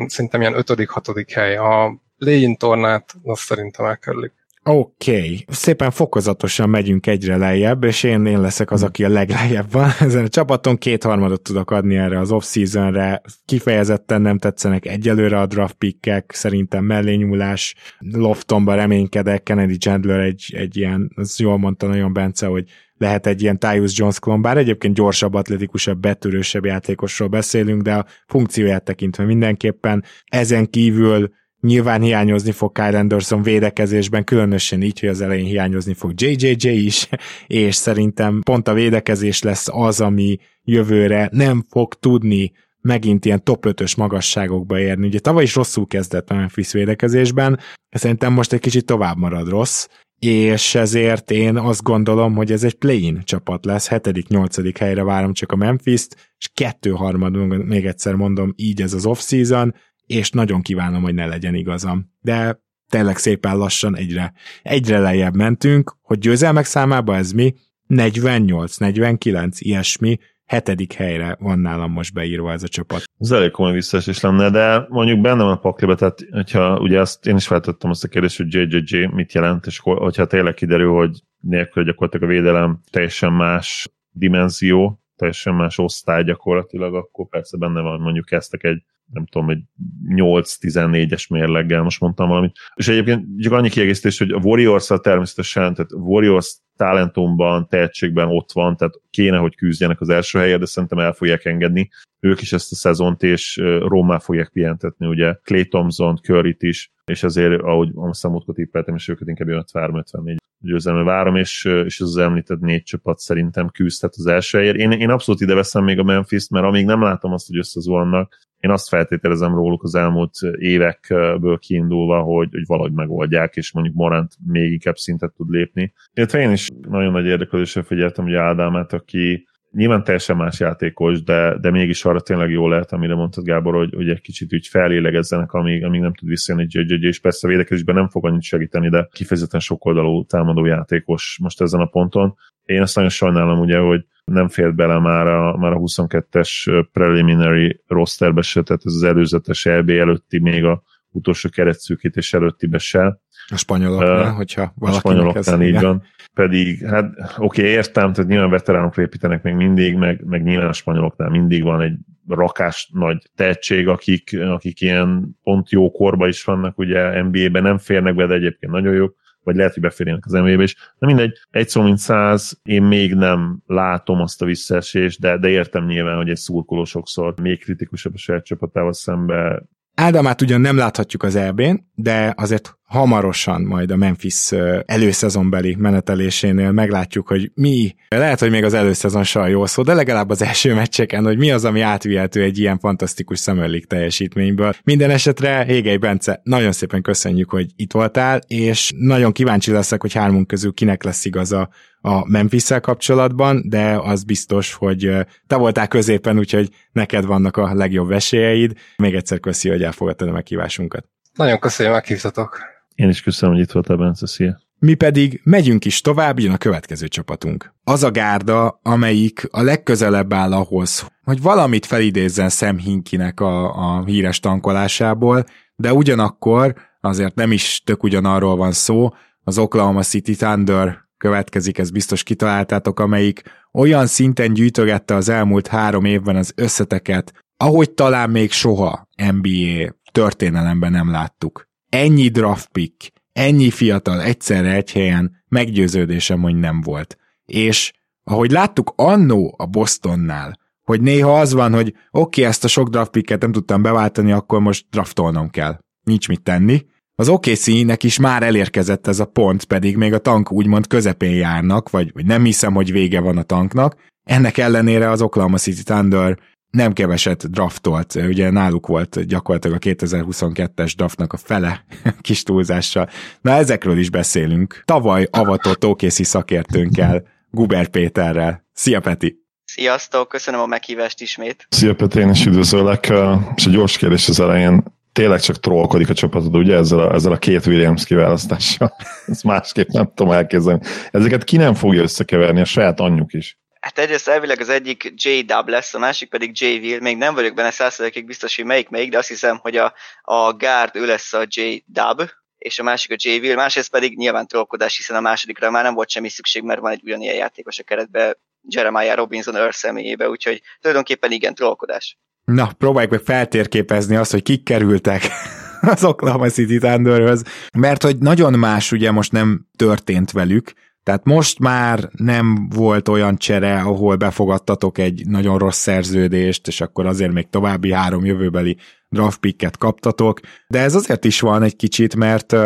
szerintem ilyen 5.-6. hely. A play tornát azt szerintem elkerülik. Oké, okay. szépen fokozatosan megyünk egyre lejjebb, és én, én leszek az, aki a leglejjebb van. *laughs* Ezen a csapaton kétharmadot tudok adni erre az off-seasonre. Kifejezetten nem tetszenek egyelőre a draft pickek, szerintem mellényúlás, loftomba reménykedek, Kennedy Chandler egy, egy ilyen, az jól mondta nagyon Bence, hogy lehet egy ilyen Tyus Jones klon, bár egyébként gyorsabb, atletikusabb, betörősebb játékosról beszélünk, de a funkcióját tekintve mindenképpen ezen kívül Nyilván hiányozni fog Kyle Anderson védekezésben, különösen így, hogy az elején hiányozni fog JJJ is, és szerintem pont a védekezés lesz az, ami jövőre nem fog tudni megint ilyen top 5-ös magasságokba érni. Ugye tavaly is rosszul kezdett a Memphis védekezésben, szerintem most egy kicsit tovább marad rossz, és ezért én azt gondolom, hogy ez egy play-in csapat lesz, 7.-8. helyre várom csak a Memphis-t, és kettő harmad, még egyszer mondom, így ez az off-season, és nagyon kívánom, hogy ne legyen igazam. De tényleg szépen lassan egyre, egyre lejjebb mentünk, hogy győzelmek számában ez mi? 48, 49, ilyesmi, hetedik helyre van nálam most beírva ez a csapat. Ez elég komoly visszaesés lenne, de mondjuk benne van a pakliba, tehát hogyha ugye azt én is feltettem azt a kérdést, hogy JJJ mit jelent, és hogyha tényleg kiderül, hogy nélkül gyakorlatilag a védelem teljesen más dimenzió, teljesen más osztály gyakorlatilag, akkor persze benne van, mondjuk kezdtek egy nem tudom, egy 8-14-es mérleggel, most mondtam valamit. És egyébként csak annyi kiegészítés, hogy a warriors természetesen, tehát Warriors talentumban, tehetségben ott van, tehát kéne, hogy küzdjenek az első helyet, de szerintem el fogják engedni ők is ezt a szezont, és Rómá fogják pihentetni, ugye Clay Thompson, curry is, és azért, ahogy a számútkot tippeltem, és őket inkább jön 354 győzelme várom, és, és az említett négy csapat szerintem küzdhet az első helyért. Én, én abszolút ide veszem még a Memphis-t, mert amíg nem látom azt, hogy összezuhannak, én azt feltételezem róluk az elmúlt évekből kiindulva, hogy, hogy valahogy megoldják, és mondjuk Morant még inkább szintet tud lépni. Illetve én is nagyon nagy érdeklődésre figyeltem ugye Ádámát, aki nyilván teljesen más játékos, de, de mégis arra tényleg jó lehet, amire mondtad Gábor, hogy, hogy egy kicsit úgy felélegezzenek, amíg, amíg nem tud visszajönni JJJ, és persze védekezésben nem fog annyit segíteni, de kifejezetten sokoldalú támadó játékos most ezen a ponton. Én azt nagyon sajnálom ugye, hogy nem fért bele már a, már a 22-es preliminary rosterbe se, tehát ez az előzetes EB előtti még a utolsó keretszűkítés előttibe se. A spanyoloknál, uh, hogyha A spanyoloknál így van. Pedig, hát oké, okay, értem, tehát nyilván veteránok építenek még mindig, meg, meg nyilván a spanyoloknál mindig van egy rakás nagy tehetség, akik, akik ilyen pont jó korba is vannak, ugye NBA-ben nem férnek be, de egyébként nagyon jók vagy lehet, hogy beférjenek az NBA-be is. De mindegy, egy szó mint száz, én még nem látom azt a visszaesést, de, de értem nyilván, hogy egy szurkoló sokszor még kritikusabb a saját csapatával szembe Ádámát ugyan nem láthatjuk az EB-n, de azért hamarosan majd a Memphis előszezonbeli menetelésénél meglátjuk, hogy mi, lehet, hogy még az előszezon sem jó szó, de legalább az első meccseken, hogy mi az, ami átvihető egy ilyen fantasztikus Summer League teljesítményből. Minden esetre Hégei Bence, nagyon szépen köszönjük, hogy itt voltál, és nagyon kíváncsi leszek, hogy hármunk közül kinek lesz igaza a memphis kapcsolatban, de az biztos, hogy te voltál középen, úgyhogy neked vannak a legjobb esélyeid. Még egyszer köszi, hogy elfogadtad a meghívásunkat. Nagyon köszönöm, meghívtatok. Én is köszönöm, hogy itt voltál, Bence, szia. Mi pedig megyünk is tovább, jön a következő csapatunk. Az a gárda, amelyik a legközelebb áll ahhoz, hogy valamit felidézzen Sam Hinkinek a, a híres tankolásából, de ugyanakkor azért nem is tök ugyanarról van szó, az Oklahoma City Thunder következik, ez biztos kitaláltátok, amelyik olyan szinten gyűjtögette az elmúlt három évben az összeteket, ahogy talán még soha NBA történelemben nem láttuk. Ennyi draft pick, ennyi fiatal egyszerre egy helyen meggyőződésem, hogy nem volt. És ahogy láttuk annó a Bostonnál, hogy néha az van, hogy oké, okay, ezt a sok draft picket nem tudtam beváltani, akkor most draftolnom kell. Nincs mit tenni. Az OKC-nek is már elérkezett ez a pont, pedig még a tank úgymond közepén járnak, vagy, vagy nem hiszem, hogy vége van a tanknak. Ennek ellenére az Oklahoma City Thunder nem keveset draftolt, ugye náluk volt gyakorlatilag a 2022-es draftnak a fele *laughs* kis túlzással. Na ezekről is beszélünk. Tavaly avatott OKC szakértőnkkel, Guber Péterrel. Szia Peti! Sziasztok, köszönöm a meghívást ismét. Szia Peti, én is üdvözöllek, és egy gyors kérdés az elején. Tényleg csak trollkodik a csapatod, ugye, ezzel a, ezzel a két Williams kiválasztással? *laughs* Ezt másképp nem tudom elképzelni. Ezeket ki nem fogja összekeverni, a saját anyjuk is. Hát egyrészt elvileg az egyik J-Dub lesz, a másik pedig J-Will. Még nem vagyok benne százszerzékig biztos, hogy melyik melyik, de azt hiszem, hogy a, a guard ő lesz a J-Dub, és a másik a J-Will, másrészt pedig nyilván trollkodás, hiszen a másodikra már nem volt semmi szükség, mert van egy ugyanilyen játékos a keretben, Jeremiah Robinson Earl személyébe, úgyhogy tulajdonképpen igen, trollkodás. Na, próbáljuk meg feltérképezni azt, hogy kik kerültek *laughs* az Oklahoma City Thunderhöz, mert hogy nagyon más ugye most nem történt velük, tehát most már nem volt olyan csere, ahol befogadtatok egy nagyon rossz szerződést, és akkor azért még további három jövőbeli draft picket kaptatok, de ez azért is van egy kicsit, mert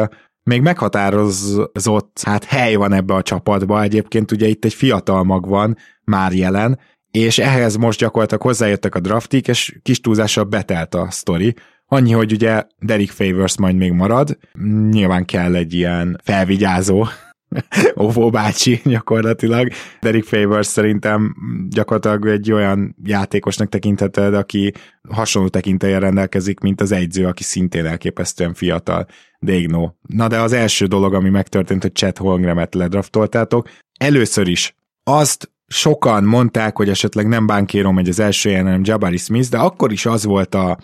még meghatározott hát hely van ebbe a csapatba, egyébként ugye itt egy fiatal mag van már jelen, és ehhez most gyakorlatilag hozzájöttek a draftik, és kis túlzással betelt a sztori. Annyi, hogy ugye Derek Favors majd még marad, nyilván kell egy ilyen felvigyázó *laughs* Óvó bácsi gyakorlatilag. Derek Favors szerintem gyakorlatilag egy olyan játékosnak tekintheted, aki hasonló tekintélyen rendelkezik, mint az egyző, aki szintén elképesztően fiatal, Degno. Na de az első dolog, ami megtörtént, hogy Chet Holmgremet ledraftoltátok. Először is azt sokan mondták, hogy esetleg nem Bankéron megy az első helyen, hanem Jabari Smith, de akkor is az volt a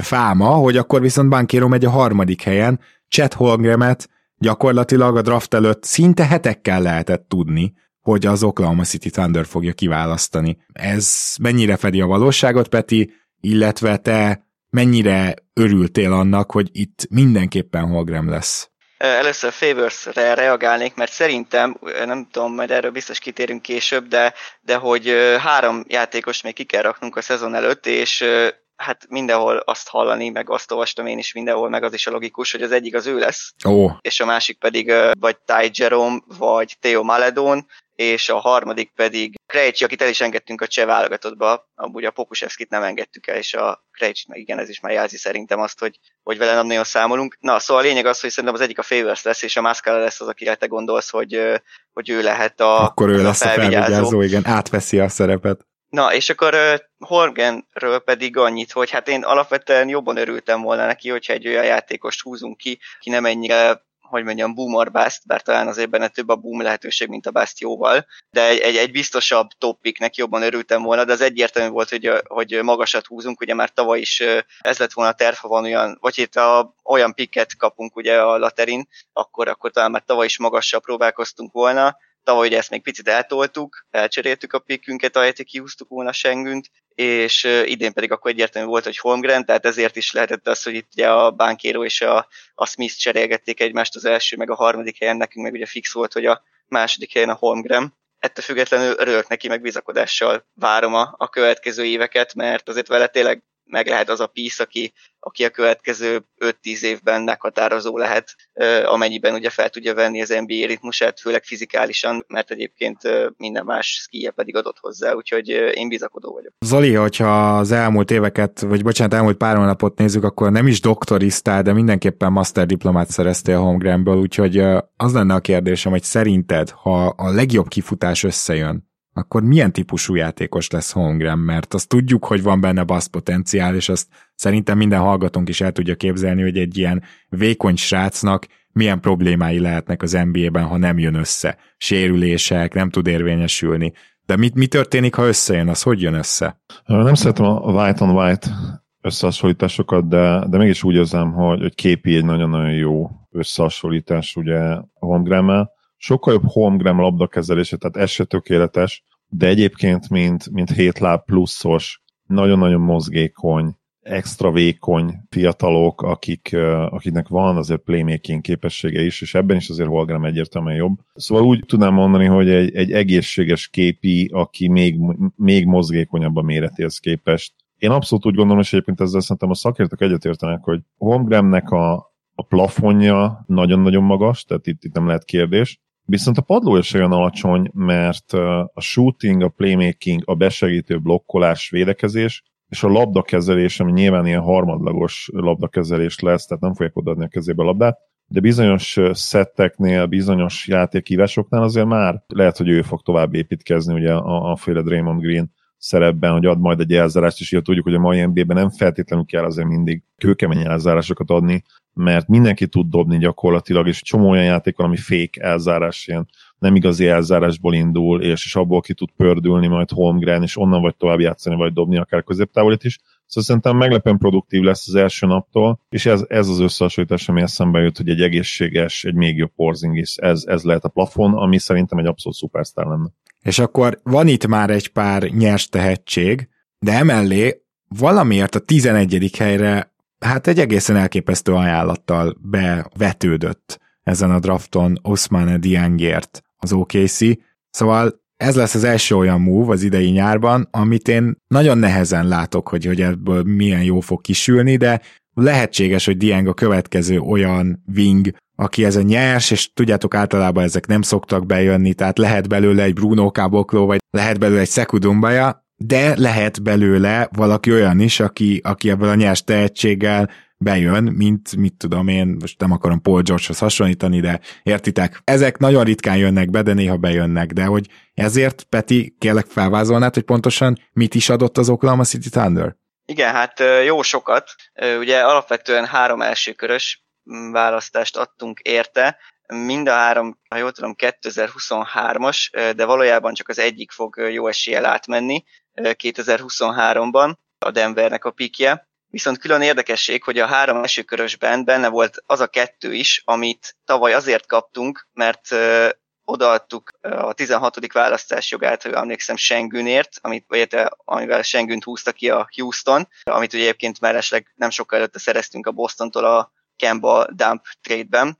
fáma, hogy akkor viszont Bankéron megy a harmadik helyen, Chet Holmgremet Gyakorlatilag a draft előtt szinte hetekkel lehetett tudni, hogy az Oklahoma City Thunder fogja kiválasztani. Ez mennyire fedi a valóságot, Peti, illetve te mennyire örültél annak, hogy itt mindenképpen Holgram lesz? Először Favors-re reagálnék, mert szerintem, nem tudom, majd erről biztos kitérünk később, de, de hogy három játékos még ki kell raknunk a szezon előtt, és hát mindenhol azt hallani, meg azt olvastam én is mindenhol, meg az is a logikus, hogy az egyik az ő lesz, oh. és a másik pedig vagy Ty Jerome, vagy Theo Maledon, és a harmadik pedig Krejcsi, akit el is engedtünk a cseh válogatottba, amúgy a Pokusevskit nem engedtük el, és a Krejcsit meg igen, ez is már jelzi szerintem azt, hogy, hogy vele nem nagyon számolunk. Na, szóval a lényeg az, hogy szerintem az egyik a Favors lesz, és a Mascara lesz az, akire te gondolsz, hogy, hogy ő lehet a Akkor ő lesz a felvigyázó, a felvigyázó igen, átveszi a szerepet. Na, és akkor uh, Horgenről pedig annyit, hogy hát én alapvetően jobban örültem volna neki, hogyha egy olyan játékost húzunk ki, ki nem ennyire hogy mondjam, boomer bust, bár talán azért benne több a boom lehetőség, mint a bust jóval, de egy, egy, egy biztosabb topiknek jobban örültem volna, de az egyértelmű volt, hogy, hogy magasat húzunk, ugye már tavaly is ez lett volna a terv, ha van olyan, vagy itt a, olyan piket kapunk ugye a laterin, akkor, akkor talán már tavaly is magassal próbálkoztunk volna, Tavaly ugye ezt még picit eltoltuk, elcseréltük a pikkünket, ahelyett, hogy kihúztuk volna Sengünt, és idén pedig akkor egyértelmű volt, hogy Holmgren, tehát ezért is lehetett az, hogy itt ugye a Bankéró és a, a Smith cserélgették egymást az első, meg a harmadik helyen, nekünk meg ugye fix volt, hogy a második helyen a Holmgren. Ettől függetlenül örülök neki, meg bizakodással várom a, a következő éveket, mert azért vele tényleg meg lehet az a pisz, aki, aki a következő 5-10 évben meghatározó lehet, amennyiben ugye fel tudja venni az NBA ritmusát, főleg fizikálisan, mert egyébként minden más skije pedig adott hozzá, úgyhogy én bizakodó vagyok. Zoli, hogyha az elmúlt éveket, vagy bocsánat, elmúlt pár hónapot nézzük, akkor nem is doktorisztál, de mindenképpen master diplomát szereztél Holmgrenből, úgyhogy az lenne a kérdésem, hogy szerinted, ha a legjobb kifutás összejön, akkor milyen típusú játékos lesz Holmgren, mert azt tudjuk, hogy van benne basz potenciál, és azt szerintem minden hallgatónk is el tudja képzelni, hogy egy ilyen vékony srácnak milyen problémái lehetnek az NBA-ben, ha nem jön össze. Sérülések, nem tud érvényesülni. De mit, mi történik, ha összejön? Az hogy jön össze? Nem szeretem a white on white összehasonlításokat, de, de mégis úgy érzem, hogy, hogy képi egy nagyon-nagyon jó összehasonlítás ugye Holmgremmel sokkal jobb homegram labdakezelése, tehát ez se tökéletes, de egyébként, mint, mint hétláb pluszos, nagyon-nagyon mozgékony, extra vékony fiatalok, akik, akiknek van azért playmaking képessége is, és ebben is azért Holgram egyértelműen jobb. Szóval úgy tudnám mondani, hogy egy, egy egészséges képi, aki még, még mozgékonyabb a méretéhez képest. Én abszolút úgy gondolom, és egyébként ezzel szerintem a szakértők egyetértenek, hogy Holmgramnek a, a plafonja nagyon-nagyon magas, tehát itt, itt nem lehet kérdés, Viszont a padló is olyan alacsony, mert a shooting, a playmaking, a besegítő blokkolás, védekezés, és a labdakezelés, ami nyilván ilyen harmadlagos labdakezelés lesz, tehát nem fogják odaadni a kezébe a labdát, de bizonyos szetteknél, bizonyos játékívásoknál azért már lehet, hogy ő fog tovább építkezni ugye a, a féle Draymond Green szerepben, hogy ad majd egy elzárást, és így tudjuk, hogy a mai NBA-ben nem feltétlenül kell azért mindig kőkemény elzárásokat adni, mert mindenki tud dobni gyakorlatilag, és csomó olyan játék van, ami fék elzárás, ilyen nem igazi elzárásból indul, és, és abból ki tud pördülni majd Holmgren, és onnan vagy tovább játszani, vagy dobni akár középtávolit is. Szóval szerintem meglepően produktív lesz az első naptól, és ez, ez az összehasonlítás, ami eszembe jut, hogy egy egészséges, egy még jobb Porzingis, ez, ez lehet a plafon, ami szerintem egy abszolút szupersztár lenne. És akkor van itt már egy pár nyers tehetség, de emellé valamiért a 11. helyre hát egy egészen elképesztő ajánlattal bevetődött ezen a drafton Osman Diangért az OKC, szóval ez lesz az első olyan move az idei nyárban, amit én nagyon nehezen látok, hogy, hogy ebből milyen jó fog kisülni, de lehetséges, hogy Dieng a következő olyan wing, aki ez a nyers, és tudjátok, általában ezek nem szoktak bejönni, tehát lehet belőle egy Bruno Caboclo, vagy lehet belőle egy Szekudumbaja, de lehet belőle valaki olyan is, aki, aki ebből a nyers tehetséggel bejön, mint mit tudom én, most nem akarom Paul George-hoz hasonlítani, de értitek, ezek nagyon ritkán jönnek be, de néha bejönnek, de hogy ezért, Peti, kérlek felvázolnád, hogy pontosan mit is adott az Oklahoma City Thunder? Igen, hát jó sokat. Ugye alapvetően három elsőkörös mm, választást adtunk érte, mind a három, ha jól tudom, 2023-as, de valójában csak az egyik fog jó eséllyel átmenni 2023-ban, a Denvernek a pikje. Viszont külön érdekesség, hogy a három elsőkörösben benne volt az a kettő is, amit tavaly azért kaptunk, mert odaadtuk a 16. választás jogát, ha emlékszem, Sengünért, amit, vagy, amivel Sengünt húzta ki a Houston, amit ugye egyébként mellesleg nem sokkal előtte szereztünk a Bostontól a Kemba Dump trade-ben.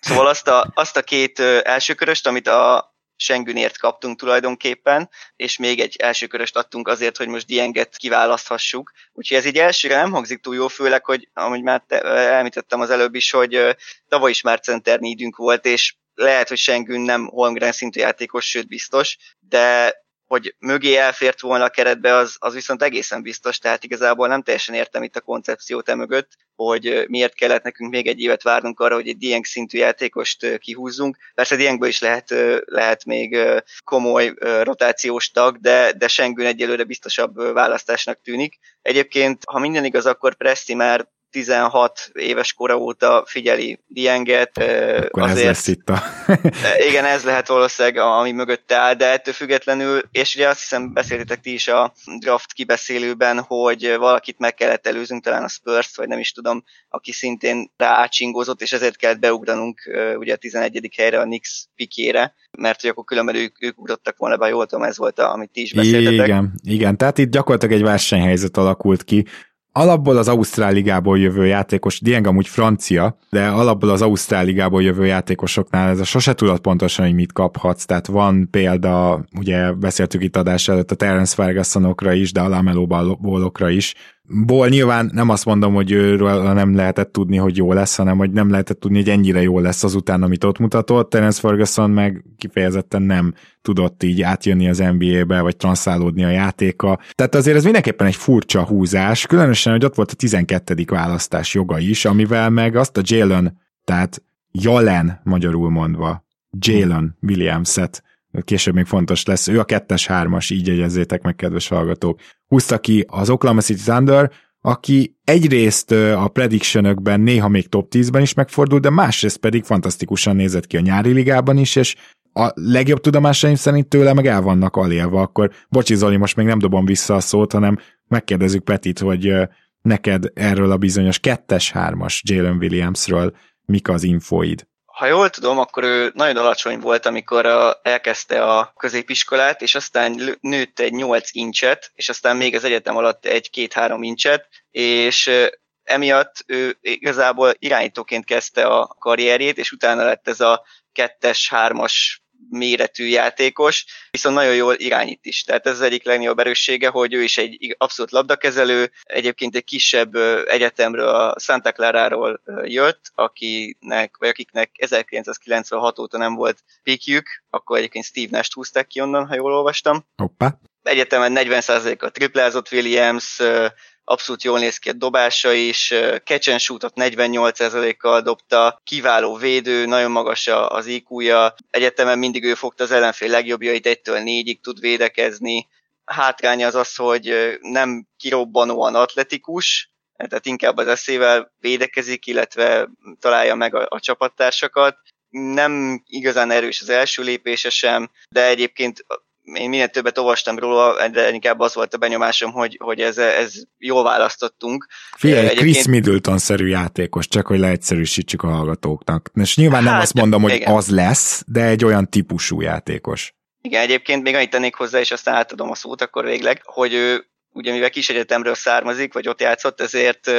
Szóval azt a, azt a két elsőköröst, amit a Sengünért kaptunk tulajdonképpen, és még egy elsőköröst adtunk azért, hogy most Dienget kiválaszthassuk. Úgyhogy ez így elsőre nem hangzik túl jó, főleg, hogy ahogy már te, elmítettem az előbb is, hogy tavaly is már center volt, és lehet, hogy Sengün nem Holmgren szintű játékos, sőt biztos, de hogy mögé elfért volna a keretbe, az, az viszont egészen biztos, tehát igazából nem teljesen értem itt a koncepciót e mögött, hogy miért kellett nekünk még egy évet várnunk arra, hogy egy Dieng szintű játékost kihúzzunk. Persze Diengből is lehet, lehet még komoly rotációs tag, de, de Sengün egyelőre biztosabb választásnak tűnik. Egyébként, ha minden igaz, akkor Presti már 16 éves kora óta figyeli Dienget. Akkor azért, ez lesz itt a... *laughs* igen, ez lehet valószínűleg, ami mögötte áll, de ettől függetlenül, és ugye azt hiszem beszéltetek ti is a draft kibeszélőben, hogy valakit meg kellett előzünk, talán a spurs vagy nem is tudom, aki szintén rácsingózott, és ezért kellett beugranunk ugye a 11. helyre a Nix pikére, mert hogy akkor különben ők, ők ugrottak volna be, jól tudom, ez volt, a, amit ti is beszéltetek. Igen, igen, tehát itt gyakorlatilag egy versenyhelyzet alakult ki, alapból az Ausztrál ligából jövő játékos, Dieng amúgy francia, de alapból az Ausztrál ligából jövő játékosoknál ez a sose tudod pontosan, hogy mit kaphatsz, tehát van példa, ugye beszéltük itt adás előtt a Terence Fergusonokra is, de a Lamelo ballokra is, ból nyilván nem azt mondom, hogy őről nem lehetett tudni, hogy jó lesz, hanem hogy nem lehetett tudni, hogy ennyire jó lesz azután, amit ott mutatott. Terence Ferguson meg kifejezetten nem tudott így átjönni az NBA-be, vagy transzálódni a játéka. Tehát azért ez mindenképpen egy furcsa húzás, különösen, hogy ott volt a 12. választás joga is, amivel meg azt a Jalen, tehát Jalen magyarul mondva, Jalen Williams-et később még fontos lesz, ő a kettes hármas, így jegyezzétek meg, kedves hallgatók. Húzta ki az Oklahoma City Thunder, aki egyrészt a predictionökben néha még top 10-ben is megfordul, de másrészt pedig fantasztikusan nézett ki a nyári ligában is, és a legjobb tudomásaim szerint tőle meg el vannak alélva, akkor bocsi Zoli, most még nem dobom vissza a szót, hanem megkérdezzük Petit, hogy neked erről a bizonyos kettes-hármas Jalen Williamsről mik az infóid? Ha jól tudom, akkor ő nagyon alacsony volt, amikor elkezdte a középiskolát, és aztán nőtt egy 8 incset, és aztán még az egyetem alatt egy 2-3 incset, és emiatt ő igazából irányítóként kezdte a karrierjét, és utána lett ez a kettes, hármas méretű játékos, viszont nagyon jól irányít is. Tehát ez az egyik legnagyobb erőssége, hogy ő is egy abszolút labdakezelő, egyébként egy kisebb egyetemről, a Santa Clara-ról jött, akinek, vagy akiknek 1996 óta nem volt pikjük, akkor egyébként Steve Nash-t húzták ki onnan, ha jól olvastam. Hoppá. Egyetemen 40%-a triplázott Williams, abszolút jól néz ki a dobása is, catch and shootot 48%-kal dobta, kiváló védő, nagyon magas az IQ-ja, egyetemen mindig ő fogta az ellenfél legjobbjait, egytől négyig tud védekezni, hátránya az az, hogy nem kirobbanóan atletikus, tehát inkább az eszével védekezik, illetve találja meg a, a csapattársakat. Nem igazán erős az első lépése sem, de egyébként én minél többet olvastam róla, de inkább az volt a benyomásom, hogy, hogy ez, ez jól választottunk. Figyelj, Egyébként... Chris Middleton-szerű játékos, csak hogy leegyszerűsítsük a hallgatóknak. És nyilván hát, nem azt mondom, hogy igen. az lesz, de egy olyan típusú játékos. Igen, egyébként még annyit tennék hozzá, és aztán átadom a szót akkor végleg, hogy ő ugye mivel kis egyetemről származik, vagy ott játszott, ezért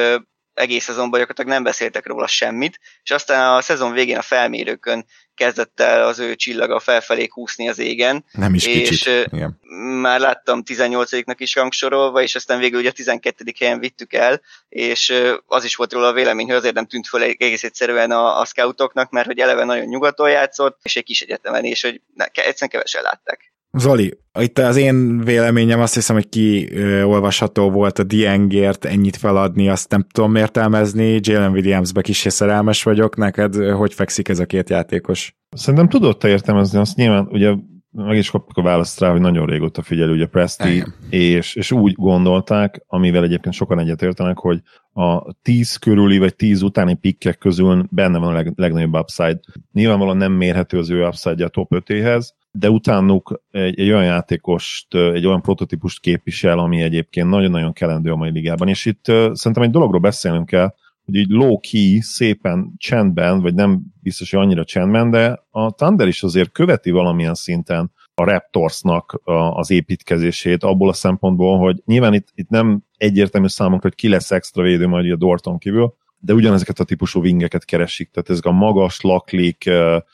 egész szezonban gyakorlatilag nem beszéltek róla semmit, és aztán a szezon végén a felmérőkön kezdett el az ő csillaga felfelé kúszni az égen. Nem is és kicsit. Igen. Már láttam 18-nak is rangsorolva, és aztán végül ugye a 12. helyen vittük el, és az is volt róla a vélemény, hogy azért nem tűnt föl egész egyszerűen a, a scoutoknak, mert hogy eleve nagyon nyugaton játszott, és egy kis egyetemen, és hogy ne, egyszerűen kevesen látták. Zoli, itt az én véleményem azt hiszem, hogy ki ö, olvasható volt a Diengért ennyit feladni, azt nem tudom értelmezni, Jalen Williamsbe kis szerelmes vagyok, neked hogy fekszik ez a két játékos? Szerintem tudod te értelmezni, azt nyilván ugye meg is kaptuk a választ rá, hogy nagyon régóta figyel ugye Presti, és, és úgy gondolták, amivel egyébként sokan egyetértenek, hogy a 10 körüli vagy 10 utáni pikkek közül benne van a leg, legnagyobb upside. Nyilvánvalóan nem mérhető az ő upside a top 5-éhez, de utánuk egy, egy olyan játékost, egy olyan prototípust képvisel, ami egyébként nagyon-nagyon kelendő a mai ligában, és itt szerintem egy dologról beszélnünk kell, hogy így low-key, szépen, csendben, vagy nem biztos, hogy annyira csendben, de a Thunder is azért követi valamilyen szinten a Raptorsnak az építkezését abból a szempontból, hogy nyilván itt, itt nem egyértelmű számunkra, hogy ki lesz extra védő majd a Dorton kívül, de ugyanezeket a típusú vingeket keresik, tehát ezek a magas, laklik,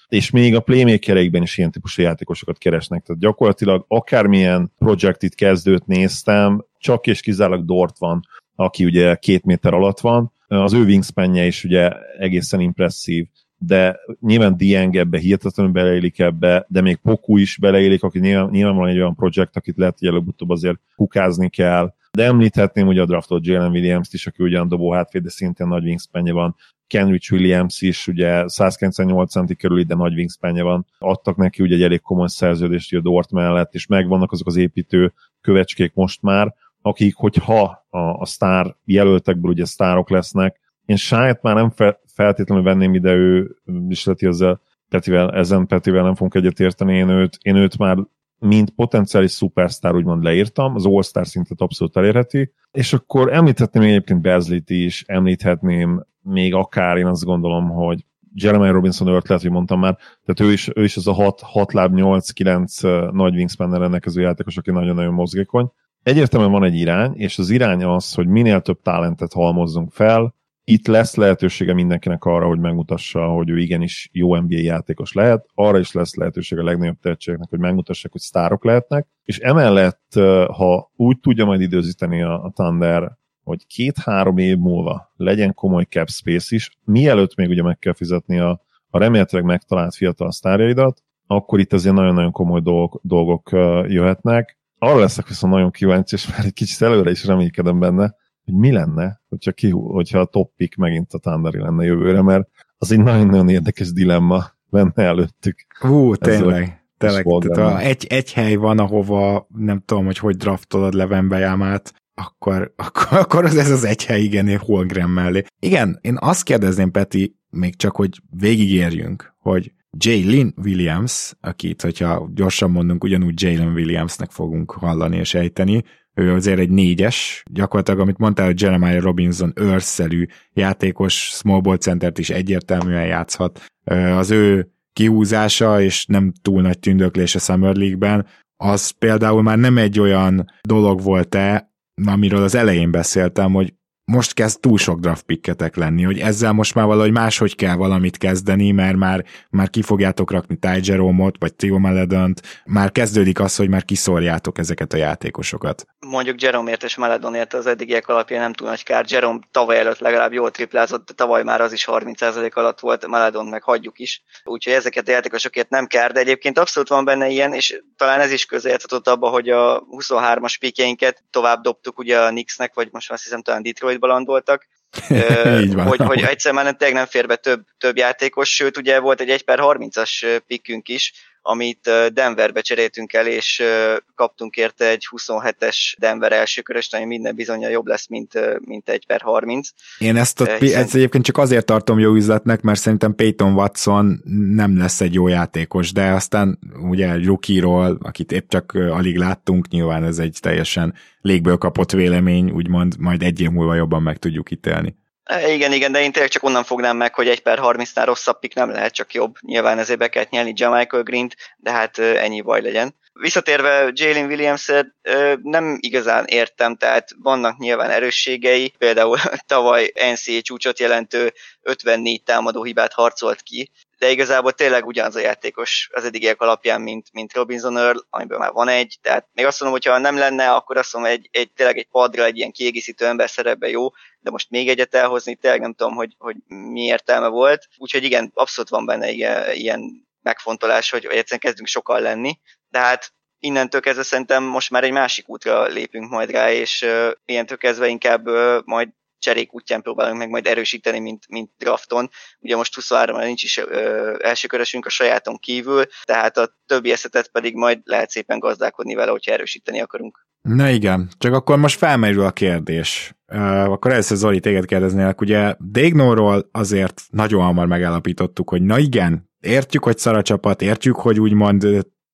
és még a playmakereikben is ilyen típusú játékosokat keresnek, tehát gyakorlatilag akármilyen projektit kezdőt néztem, csak és kizárólag Dort van, aki ugye két méter alatt van, az ő wingspanje is ugye egészen impresszív, de nyilván Dieng ebbe hihetetlenül beleélik ebbe, de még Poku is beleélik, aki nyilván, nyilvánvalóan egy olyan projekt, akit lehet, hogy előbb-utóbb azért kukázni kell, de említhetném ugye a draftot Jalen Williams-t is, aki ugyan dobó hátvéd, de szintén nagy wingspanje van. Kenrich Williams is ugye 198 centi körül, de nagy wingspanje van. Adtak neki ugye egy elég komoly szerződést a Dort mellett, és megvannak azok az építő kövecskék most már, akik, hogyha a, a sztár jelöltekből ugye sztárok lesznek, én saját már nem fe, feltétlenül venném ide ő, is leti ezzel, Petivel, ezen Petivel nem fogunk egyetérteni, én őt, én őt már mint potenciális szupersztár úgymond leírtam, az All-Star szintet abszolút elérheti, és akkor említhetném egyébként Bezlit is, említhetném még akár, én azt gondolom, hogy Jeremy Robinson öt lehet, hogy mondtam már, tehát ő is, ő is az a 6, 6 láb 8-9 nagy wingspan rendelkező játékos, aki nagyon-nagyon mozgékony. Egyértelműen van egy irány, és az irány az, hogy minél több talentet halmozzunk fel, itt lesz lehetősége mindenkinek arra, hogy megmutassa, hogy ő igenis jó NBA játékos lehet, arra is lesz lehetősége a legnagyobb tehetségeknek, hogy megmutassák, hogy sztárok lehetnek, és emellett, ha úgy tudja majd időzíteni a, a Thunder, hogy két-három év múlva legyen komoly cap space is, mielőtt még ugye meg kell fizetni a, a remélhetőleg megtalált fiatal sztárjaidat, akkor itt azért nagyon-nagyon komoly dolgok, dolgok jöhetnek. Arra leszek viszont nagyon kíváncsi, és már egy kicsit előre is reménykedem benne, hogy mi lenne, hogyha, ki, hogyha a top pick megint a Thunderi lenne jövőre, mert az egy nagyon-nagyon érdekes dilemma lenne előttük. Hú, tényleg. Tényleg, tehát a, egy, egy hely van, ahova nem tudom, hogy hogy draftolod Levenbejámát, akkor, *laughs* akkor, akkor az ez az egy hely, igen, Holgram mellé. Igen, én azt kérdezném, Peti, még csak, hogy végigérjünk, hogy Jalen Williams, akit, hogyha gyorsan mondunk, ugyanúgy Jalen Williamsnek fogunk hallani és ejteni, ő azért egy négyes, gyakorlatilag, amit mondtál, hogy Jeremiah Robinson őrszerű játékos, small ball centert is egyértelműen játszhat. Az ő kihúzása és nem túl nagy tündöklés a Summer League-ben, az például már nem egy olyan dolog volt-e, amiről az elején beszéltem, hogy most kezd túl sok draft picketek lenni, hogy ezzel most már valahogy máshogy kell valamit kezdeni, mert már, már ki fogjátok rakni Ty Jerome-ot, vagy Theo Meledont, már kezdődik az, hogy már kiszorjátok ezeket a játékosokat. Mondjuk Jerome-ért és Meledonért az eddigiek alapján nem túl nagy kár. Jerome tavaly előtt legalább jól triplázott, de tavaly már az is 30% alatt volt, Meledon meg hagyjuk is. Úgyhogy ezeket a játékosokért nem kár, de egyébként abszolút van benne ilyen, és talán ez is közérthetett abba, hogy a 23-as pikjeinket tovább dobtuk ugye a Knicksnek, vagy most azt hiszem talán Detroit hogy landoltak, *laughs* hogy, hogy egyszer már tényleg nem fér be több, több játékos, sőt ugye volt egy 1 per 30-as pikkünk is, amit Denverbe cseréltünk el, és kaptunk érte egy 27-es Denver első köröst, ami minden bizonyja jobb lesz, mint, mint egy per 30. Én ezt, a, Hiszen... ezt egyébként csak azért tartom jó üzletnek, mert szerintem Peyton Watson nem lesz egy jó játékos, de aztán ugye rookie akit épp csak alig láttunk, nyilván ez egy teljesen légből kapott vélemény, úgymond majd egy év múlva jobban meg tudjuk ítélni. Igen, igen, de én tényleg csak onnan fognám meg, hogy egy per 30-nál rosszabb pick nem lehet, csak jobb. Nyilván ezért be kellett nyelni Jamichael Green-t, de hát ennyi baj legyen. Visszatérve Jalen williams nem igazán értem, tehát vannak nyilván erősségei, például *laughs* tavaly NCAA csúcsot jelentő 54 támadó hibát harcolt ki, de igazából tényleg ugyanaz a játékos az eddigiek alapján, mint, mint Robinson Earl, amiből már van egy, tehát még azt mondom, hogy ha nem lenne, akkor azt mondom, egy, egy tényleg egy padra, egy ilyen kiegészítő ember szerepbe jó, de most még egyet elhozni, tényleg nem tudom, hogy, hogy mi értelme volt. Úgyhogy igen, abszolút van benne ilyen, megfontolás, hogy egyszerűen kezdünk sokan lenni, de hát innentől kezdve szerintem most már egy másik útra lépünk majd rá, és uh, ilyentől kezdve inkább uh, majd cserék útján próbálunk meg majd erősíteni, mint, mint drafton. Ugye most 23-ra nincs is ö, elsőkörösünk a sajáton kívül, tehát a többi eszetet pedig majd lehet szépen gazdálkodni vele, hogyha erősíteni akarunk. Na igen, csak akkor most felmerül a kérdés. Uh, akkor először Zoli téged kérdeznélek, ugye Dégnóról azért nagyon hamar megállapítottuk, hogy na igen, értjük, hogy szar a csapat, értjük, hogy úgymond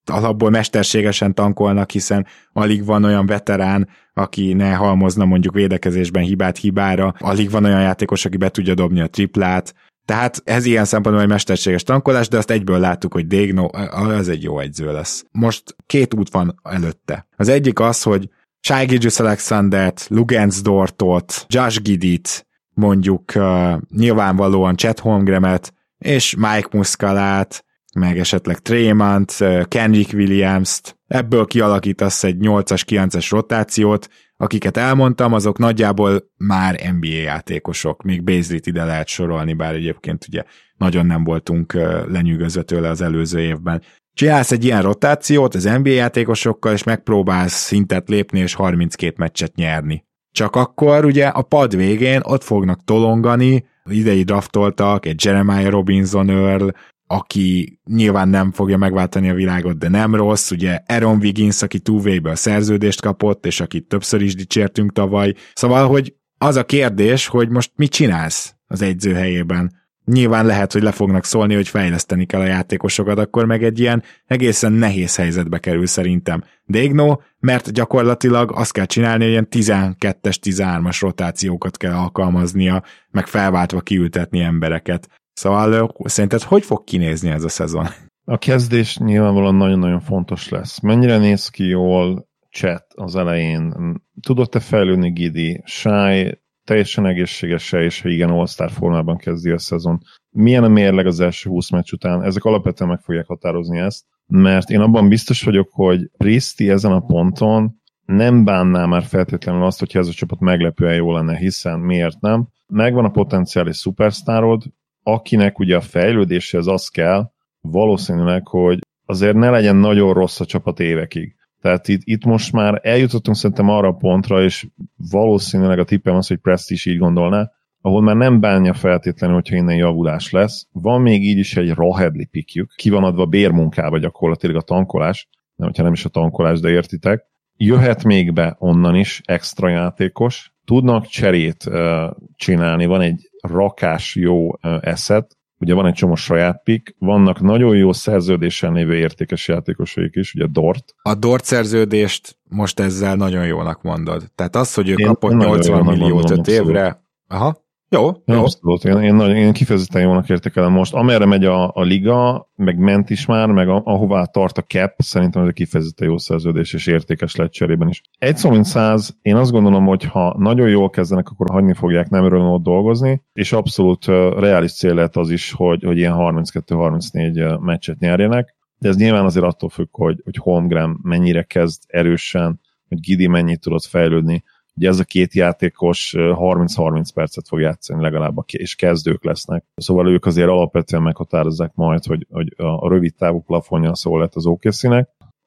alapból mesterségesen tankolnak, hiszen alig van olyan veterán, aki ne halmozna mondjuk védekezésben hibát hibára, alig van olyan játékos, aki be tudja dobni a triplát, tehát ez ilyen szempontból egy mesterséges tankolás, de azt egyből láttuk, hogy Dégno, az egy jó egyző lesz. Most két út van előtte. Az egyik az, hogy Shai Gilgis Alexandert, Lugens Dortot, Josh Gidit, mondjuk uh, nyilvánvalóan Chet Holmgremet, és Mike Muscalát, meg esetleg Tremont, Kendrick Williams-t, ebből kialakítasz egy 8-as, 9-es rotációt, akiket elmondtam, azok nagyjából már NBA játékosok, még Bézlit ide lehet sorolni, bár egyébként ugye nagyon nem voltunk lenyűgözve tőle az előző évben. Csinálsz egy ilyen rotációt az NBA játékosokkal, és megpróbálsz szintet lépni, és 32 meccset nyerni. Csak akkor ugye a pad végén ott fognak tolongani, idei draftoltak egy Jeremiah Robinson Earl, aki nyilván nem fogja megváltani a világot, de nem rossz, ugye Aaron Wiggins, aki a szerződést kapott, és akit többször is dicsértünk tavaly. Szóval, hogy az a kérdés, hogy most mit csinálsz az egyző helyében. Nyilván lehet, hogy le fognak szólni, hogy fejleszteni kell a játékosokat, akkor meg egy ilyen egészen nehéz helyzetbe kerül szerintem. Dégno, mert gyakorlatilag azt kell csinálni, hogy ilyen 12-es, 13-as rotációkat kell alkalmaznia, meg felváltva kiültetni embereket. Szóval szerinted hogy fog kinézni ez a szezon? A kezdés nyilvánvalóan nagyon-nagyon fontos lesz. Mennyire néz ki jól chat az elején? Tudott-e fejlődni Gidi? Shy teljesen egészséges-e, és ha igen, all formában kezdi a szezon. Milyen a mérleg az első 20 meccs után? Ezek alapvetően meg fogják határozni ezt, mert én abban biztos vagyok, hogy Pristi ezen a ponton nem bánnám már feltétlenül azt, hogyha ez a csapat meglepően jó lenne, hiszen miért nem? Megvan a potenciális szupersztárod, akinek ugye a fejlődéshez az kell, valószínűleg, hogy azért ne legyen nagyon rossz a csapat évekig. Tehát itt, itt most már eljutottunk szerintem arra a pontra, és valószínűleg a tippem az, hogy Prest is így gondolná, ahol már nem bánja feltétlenül, hogyha innen javulás lesz. Van még így is egy Rahedli pikjük, ki van adva bérmunkába gyakorlatilag a tankolás, nem, hogyha nem is a tankolás, de értitek. Jöhet még be onnan is extra játékos, tudnak cserét uh, csinálni, van egy rakás jó eszet, ugye van egy csomó saját pick, vannak nagyon jó szerződésen lévő értékes játékosaik is, ugye Dort. A Dort szerződést most ezzel nagyon jónak mondod. Tehát az, hogy ő Én kapott 80 milliót 5 évre, aha, jó, jó. Abszolút, én, én, én kifejezetten jónak értékelem most. Amerre megy a, a liga, meg ment is már, meg a, ahová tart a cap, szerintem ez egy kifejezetten jó szerződés, és értékes lett cserében is. Egy szó, mint száz, én azt gondolom, hogy ha nagyon jól kezdenek, akkor hagyni fogják nem örülni ott dolgozni, és abszolút uh, reális cél lehet az is, hogy, hogy ilyen 32-34 meccset nyerjenek, de ez nyilván azért attól függ, hogy, hogy Holmgren mennyire kezd erősen, hogy Gidi mennyit tudott fejlődni, Ugye ez a két játékos 30-30 percet fog játszani legalább, és kezdők lesznek. Szóval ők azért alapvetően meghatározzák majd, hogy, hogy a rövid távú plafonja szól lett az okc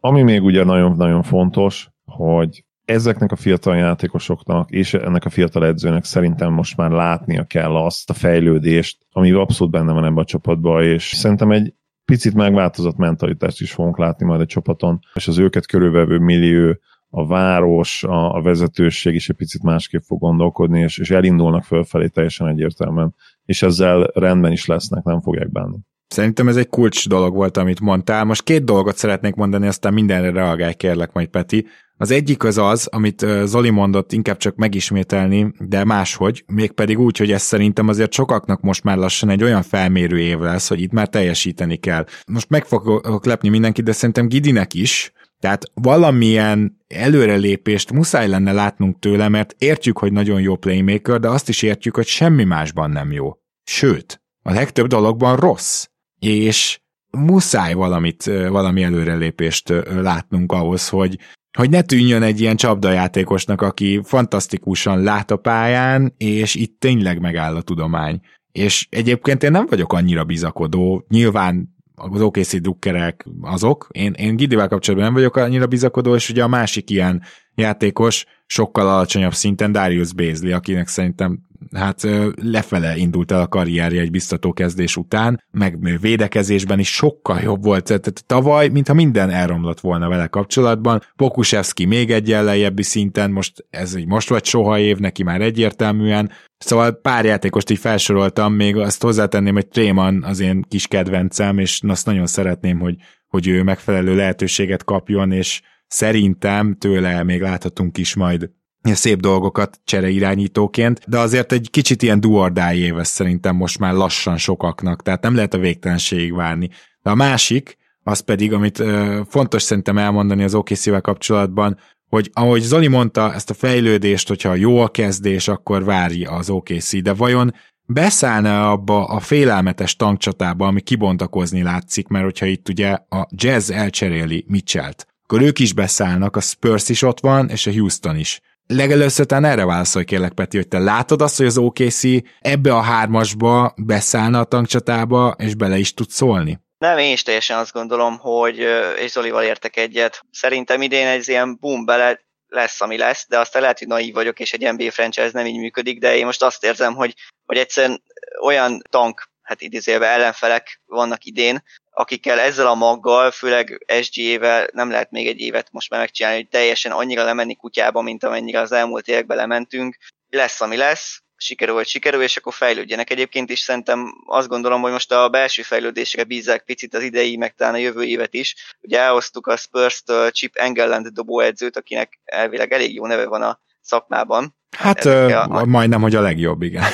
Ami még ugye nagyon-nagyon fontos, hogy ezeknek a fiatal játékosoknak és ennek a fiatal edzőnek szerintem most már látnia kell azt a fejlődést, ami abszolút benne van ebben a csapatban, és szerintem egy picit megváltozott mentalitást is fogunk látni majd a csapaton, és az őket körülvevő millió a város, a, a vezetőség is egy picit másképp fog gondolkodni, és, és elindulnak fölfelé teljesen egyértelműen, és ezzel rendben is lesznek, nem fogják bánni. Szerintem ez egy kulcs dolog volt, amit mondtál. Most két dolgot szeretnék mondani, aztán mindenre reagálj, kérlek majd, Peti. Az egyik az az, amit Zoli mondott, inkább csak megismételni, de máshogy, mégpedig úgy, hogy ez szerintem azért sokaknak most már lassan egy olyan felmérő év lesz, hogy itt már teljesíteni kell. Most meg fogok lepni mindenkit, de szerintem Gidinek is, tehát valamilyen előrelépést muszáj lenne látnunk tőle, mert értjük, hogy nagyon jó playmaker, de azt is értjük, hogy semmi másban nem jó. Sőt, a legtöbb dologban rossz. És muszáj valamit, valami előrelépést látnunk ahhoz, hogy, hogy ne tűnjön egy ilyen csapdajátékosnak, aki fantasztikusan lát a pályán, és itt tényleg megáll a tudomány. És egyébként én nem vagyok annyira bizakodó, nyilván az OKC drukkerek azok. Én, én Gidivel kapcsolatban nem vagyok annyira bizakodó, és ugye a másik ilyen játékos sokkal alacsonyabb szinten Darius Bézli, akinek szerintem hát lefele indult el a karrierje egy biztató kezdés után, meg védekezésben is sokkal jobb volt. Tehát tavaly, mintha minden elromlott volna vele kapcsolatban. Pokusevski még egy lejjebbi szinten, most ez egy most vagy soha év, neki már egyértelműen. Szóval pár játékost így felsoroltam, még azt hozzátenném, hogy Tréman az én kis kedvencem, és azt nagyon szeretném, hogy, hogy ő megfelelő lehetőséget kapjon, és szerintem tőle még láthatunk is majd szép dolgokat csereirányítóként, de azért egy kicsit ilyen duordáj éves szerintem most már lassan sokaknak, tehát nem lehet a végtelenségig várni. De a másik, az pedig, amit ö, fontos szerintem elmondani az okc kapcsolatban, hogy ahogy Zoli mondta, ezt a fejlődést, hogyha jó a kezdés, akkor várja az OKC, de vajon beszállna abba a félelmetes tankcsatába, ami kibontakozni látszik, mert hogyha itt ugye a Jazz elcseréli Mitchell-t, akkor ők is beszállnak, a Spurs is ott van, és a Houston is. Legelőször talán erre válaszolj kérlek, Peti, hogy te látod azt, hogy az OKC ebbe a hármasba beszállna a tankcsatába, és bele is tud szólni? Nem, én is teljesen azt gondolom, hogy, és Zolival értek egyet, szerintem idén egy ilyen boom bele lesz, ami lesz, de aztán lehet, hogy naív vagyok, és egy NBA franchise nem így működik, de én most azt érzem, hogy, hogy egyszerűen olyan tank, hát idézőjelve ellenfelek vannak idén, akikkel ezzel a maggal, főleg SG-vel nem lehet még egy évet most már megcsinálni, hogy teljesen annyira lemenni kutyába, mint amennyire az elmúlt években lementünk. Lesz, ami lesz, sikerül vagy sikerül, és akkor fejlődjenek. Egyébként is szerintem azt gondolom, hogy most a belső fejlődésre bízzák picit az idei, meg talán a jövő évet is. Ugye elhoztuk a Spurs-től Chip Engelland dobóedzőt, akinek elvileg elég jó neve van a szakmában. Hát ö, a... majdnem, hogy a legjobb, igen.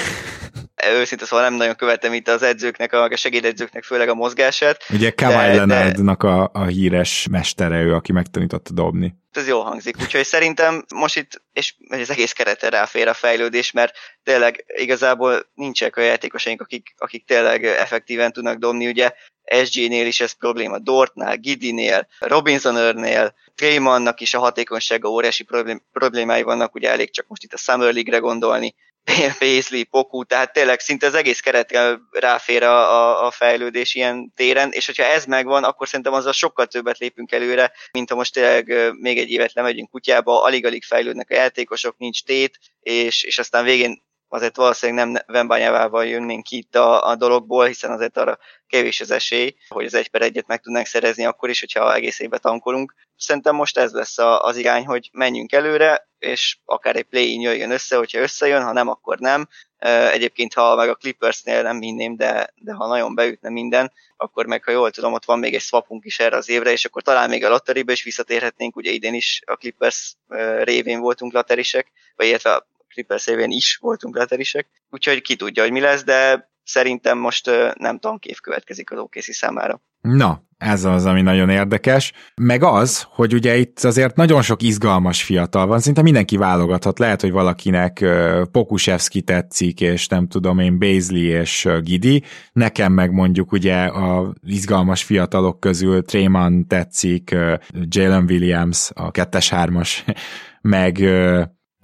Őszinte szóval nem nagyon követem itt az edzőknek, a segédedzőknek főleg a mozgását. Ugye Kawhi Leonardnak a, a híres mestere ő, aki megtanította dobni. Ez jól hangzik, úgyhogy szerintem most itt, és az egész kereten ráfér a fejlődés, mert tényleg igazából nincsenek olyan játékosaink, akik, akik tényleg effektíven tudnak dobni, ugye SG-nél is ez probléma, Dortnál, Gidinél, Robinsonörnél, Traymannak is a hatékonysága óriási problémái vannak, ugye elég csak most itt a Summer League-re gondolni, *laughs* Paisley, Poku, tehát tényleg szinte az egész keretre ráfér a, a, a fejlődés ilyen téren, és hogyha ez megvan, akkor szerintem azzal sokkal többet lépünk előre, mint ha most tényleg még egy évet lemegyünk kutyába, alig-alig fejlődnek a játékosok, nincs tét, és, és aztán végén azért valószínűleg nem Vembányávával jönnénk itt a, a dologból, hiszen azért arra kevés az esély, hogy az egy per egyet meg tudnánk szerezni akkor is, hogyha egész évben tankolunk. Szerintem most ez lesz a, az irány, hogy menjünk előre, és akár egy play-in jöjjön össze, hogyha összejön, ha nem, akkor nem. Egyébként, ha meg a Clippersnél nem hinném, de, de ha nagyon beütne minden, akkor meg, ha jól tudom, ott van még egy swapunk is erre az évre, és akkor talán még a lotteribe is visszatérhetnénk, ugye idén is a Clippers révén voltunk lotterisek, vagy illetve Clippers évén is voltunk leterisek, úgyhogy ki tudja, hogy mi lesz, de szerintem most nem tankév következik az OKC számára. Na, ez az, ami nagyon érdekes. Meg az, hogy ugye itt azért nagyon sok izgalmas fiatal van, szinte mindenki válogathat. Lehet, hogy valakinek Pokusevski tetszik, és nem tudom én, Baisley és Gidi. Nekem meg mondjuk ugye a izgalmas fiatalok közül Trayman tetszik, Jalen Williams, a kettes-hármas, *laughs* meg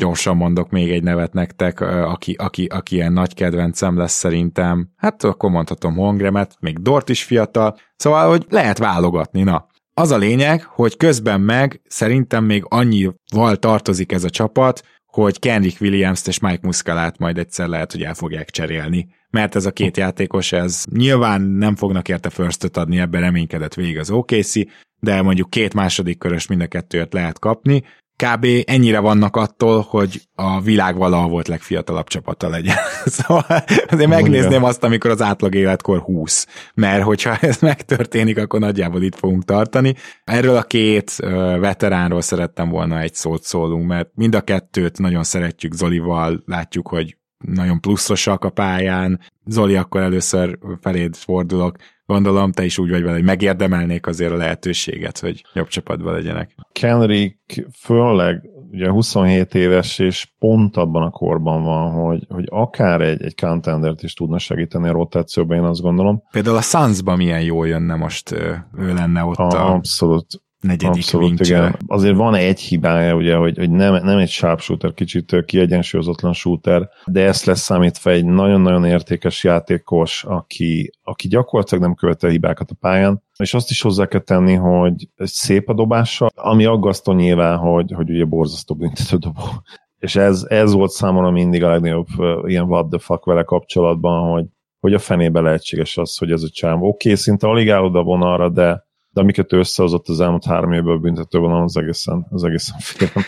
gyorsan mondok még egy nevet nektek, aki, aki, aki ilyen nagy kedvencem lesz szerintem. Hát akkor mondhatom Hongremet, még Dort is fiatal, szóval, hogy lehet válogatni, na. Az a lényeg, hogy közben meg szerintem még annyival tartozik ez a csapat, hogy Kendrick Williams-t és Mike Muscalát majd egyszer lehet, hogy el fogják cserélni. Mert ez a két játékos, ez nyilván nem fognak érte first adni, ebben reménykedett végig az OKC, de mondjuk két második körös mind a kettőt lehet kapni, kb. ennyire vannak attól, hogy a világ valaha volt legfiatalabb csapata legyen. *laughs* szóval azért megnézném azt, amikor az átlag életkor 20, mert hogyha ez megtörténik, akkor nagyjából itt fogunk tartani. Erről a két veteránról szerettem volna egy szót szólunk, mert mind a kettőt nagyon szeretjük Zolival, látjuk, hogy nagyon pluszosak a pályán. Zoli, akkor először feléd fordulok gondolom te is úgy vagy vele, hogy megérdemelnék azért a lehetőséget, hogy jobb csapatban legyenek. Kenrick főleg ugye 27 éves, és pont abban a korban van, hogy, hogy akár egy, egy contendert is tudna segíteni a rotációban, én azt gondolom. Például a Sunsban milyen jól jönne most ő lenne ott a... a... Abszolút negyedik Abszolút, igen. Azért van egy hibája, ugye, hogy, hogy nem, nem egy sharpshooter, kicsit kiegyensúlyozatlan shooter, de ezt lesz számítva egy nagyon-nagyon értékes játékos, aki, aki gyakorlatilag nem követel hibákat a pályán, és azt is hozzá kell tenni, hogy szép a dobása, ami aggasztó nyilván, hogy, hogy ugye borzasztó dobó. És ez, ez volt számomra mindig a legnagyobb ilyen what the fuck vele kapcsolatban, hogy, hogy a fenébe lehetséges az, hogy ez a csám. Oké, okay, szinte alig áll oda vonalra, de de amiket összehozott az elmúlt három évben a büntetőben, az egészen, az egészen *laughs* félelem.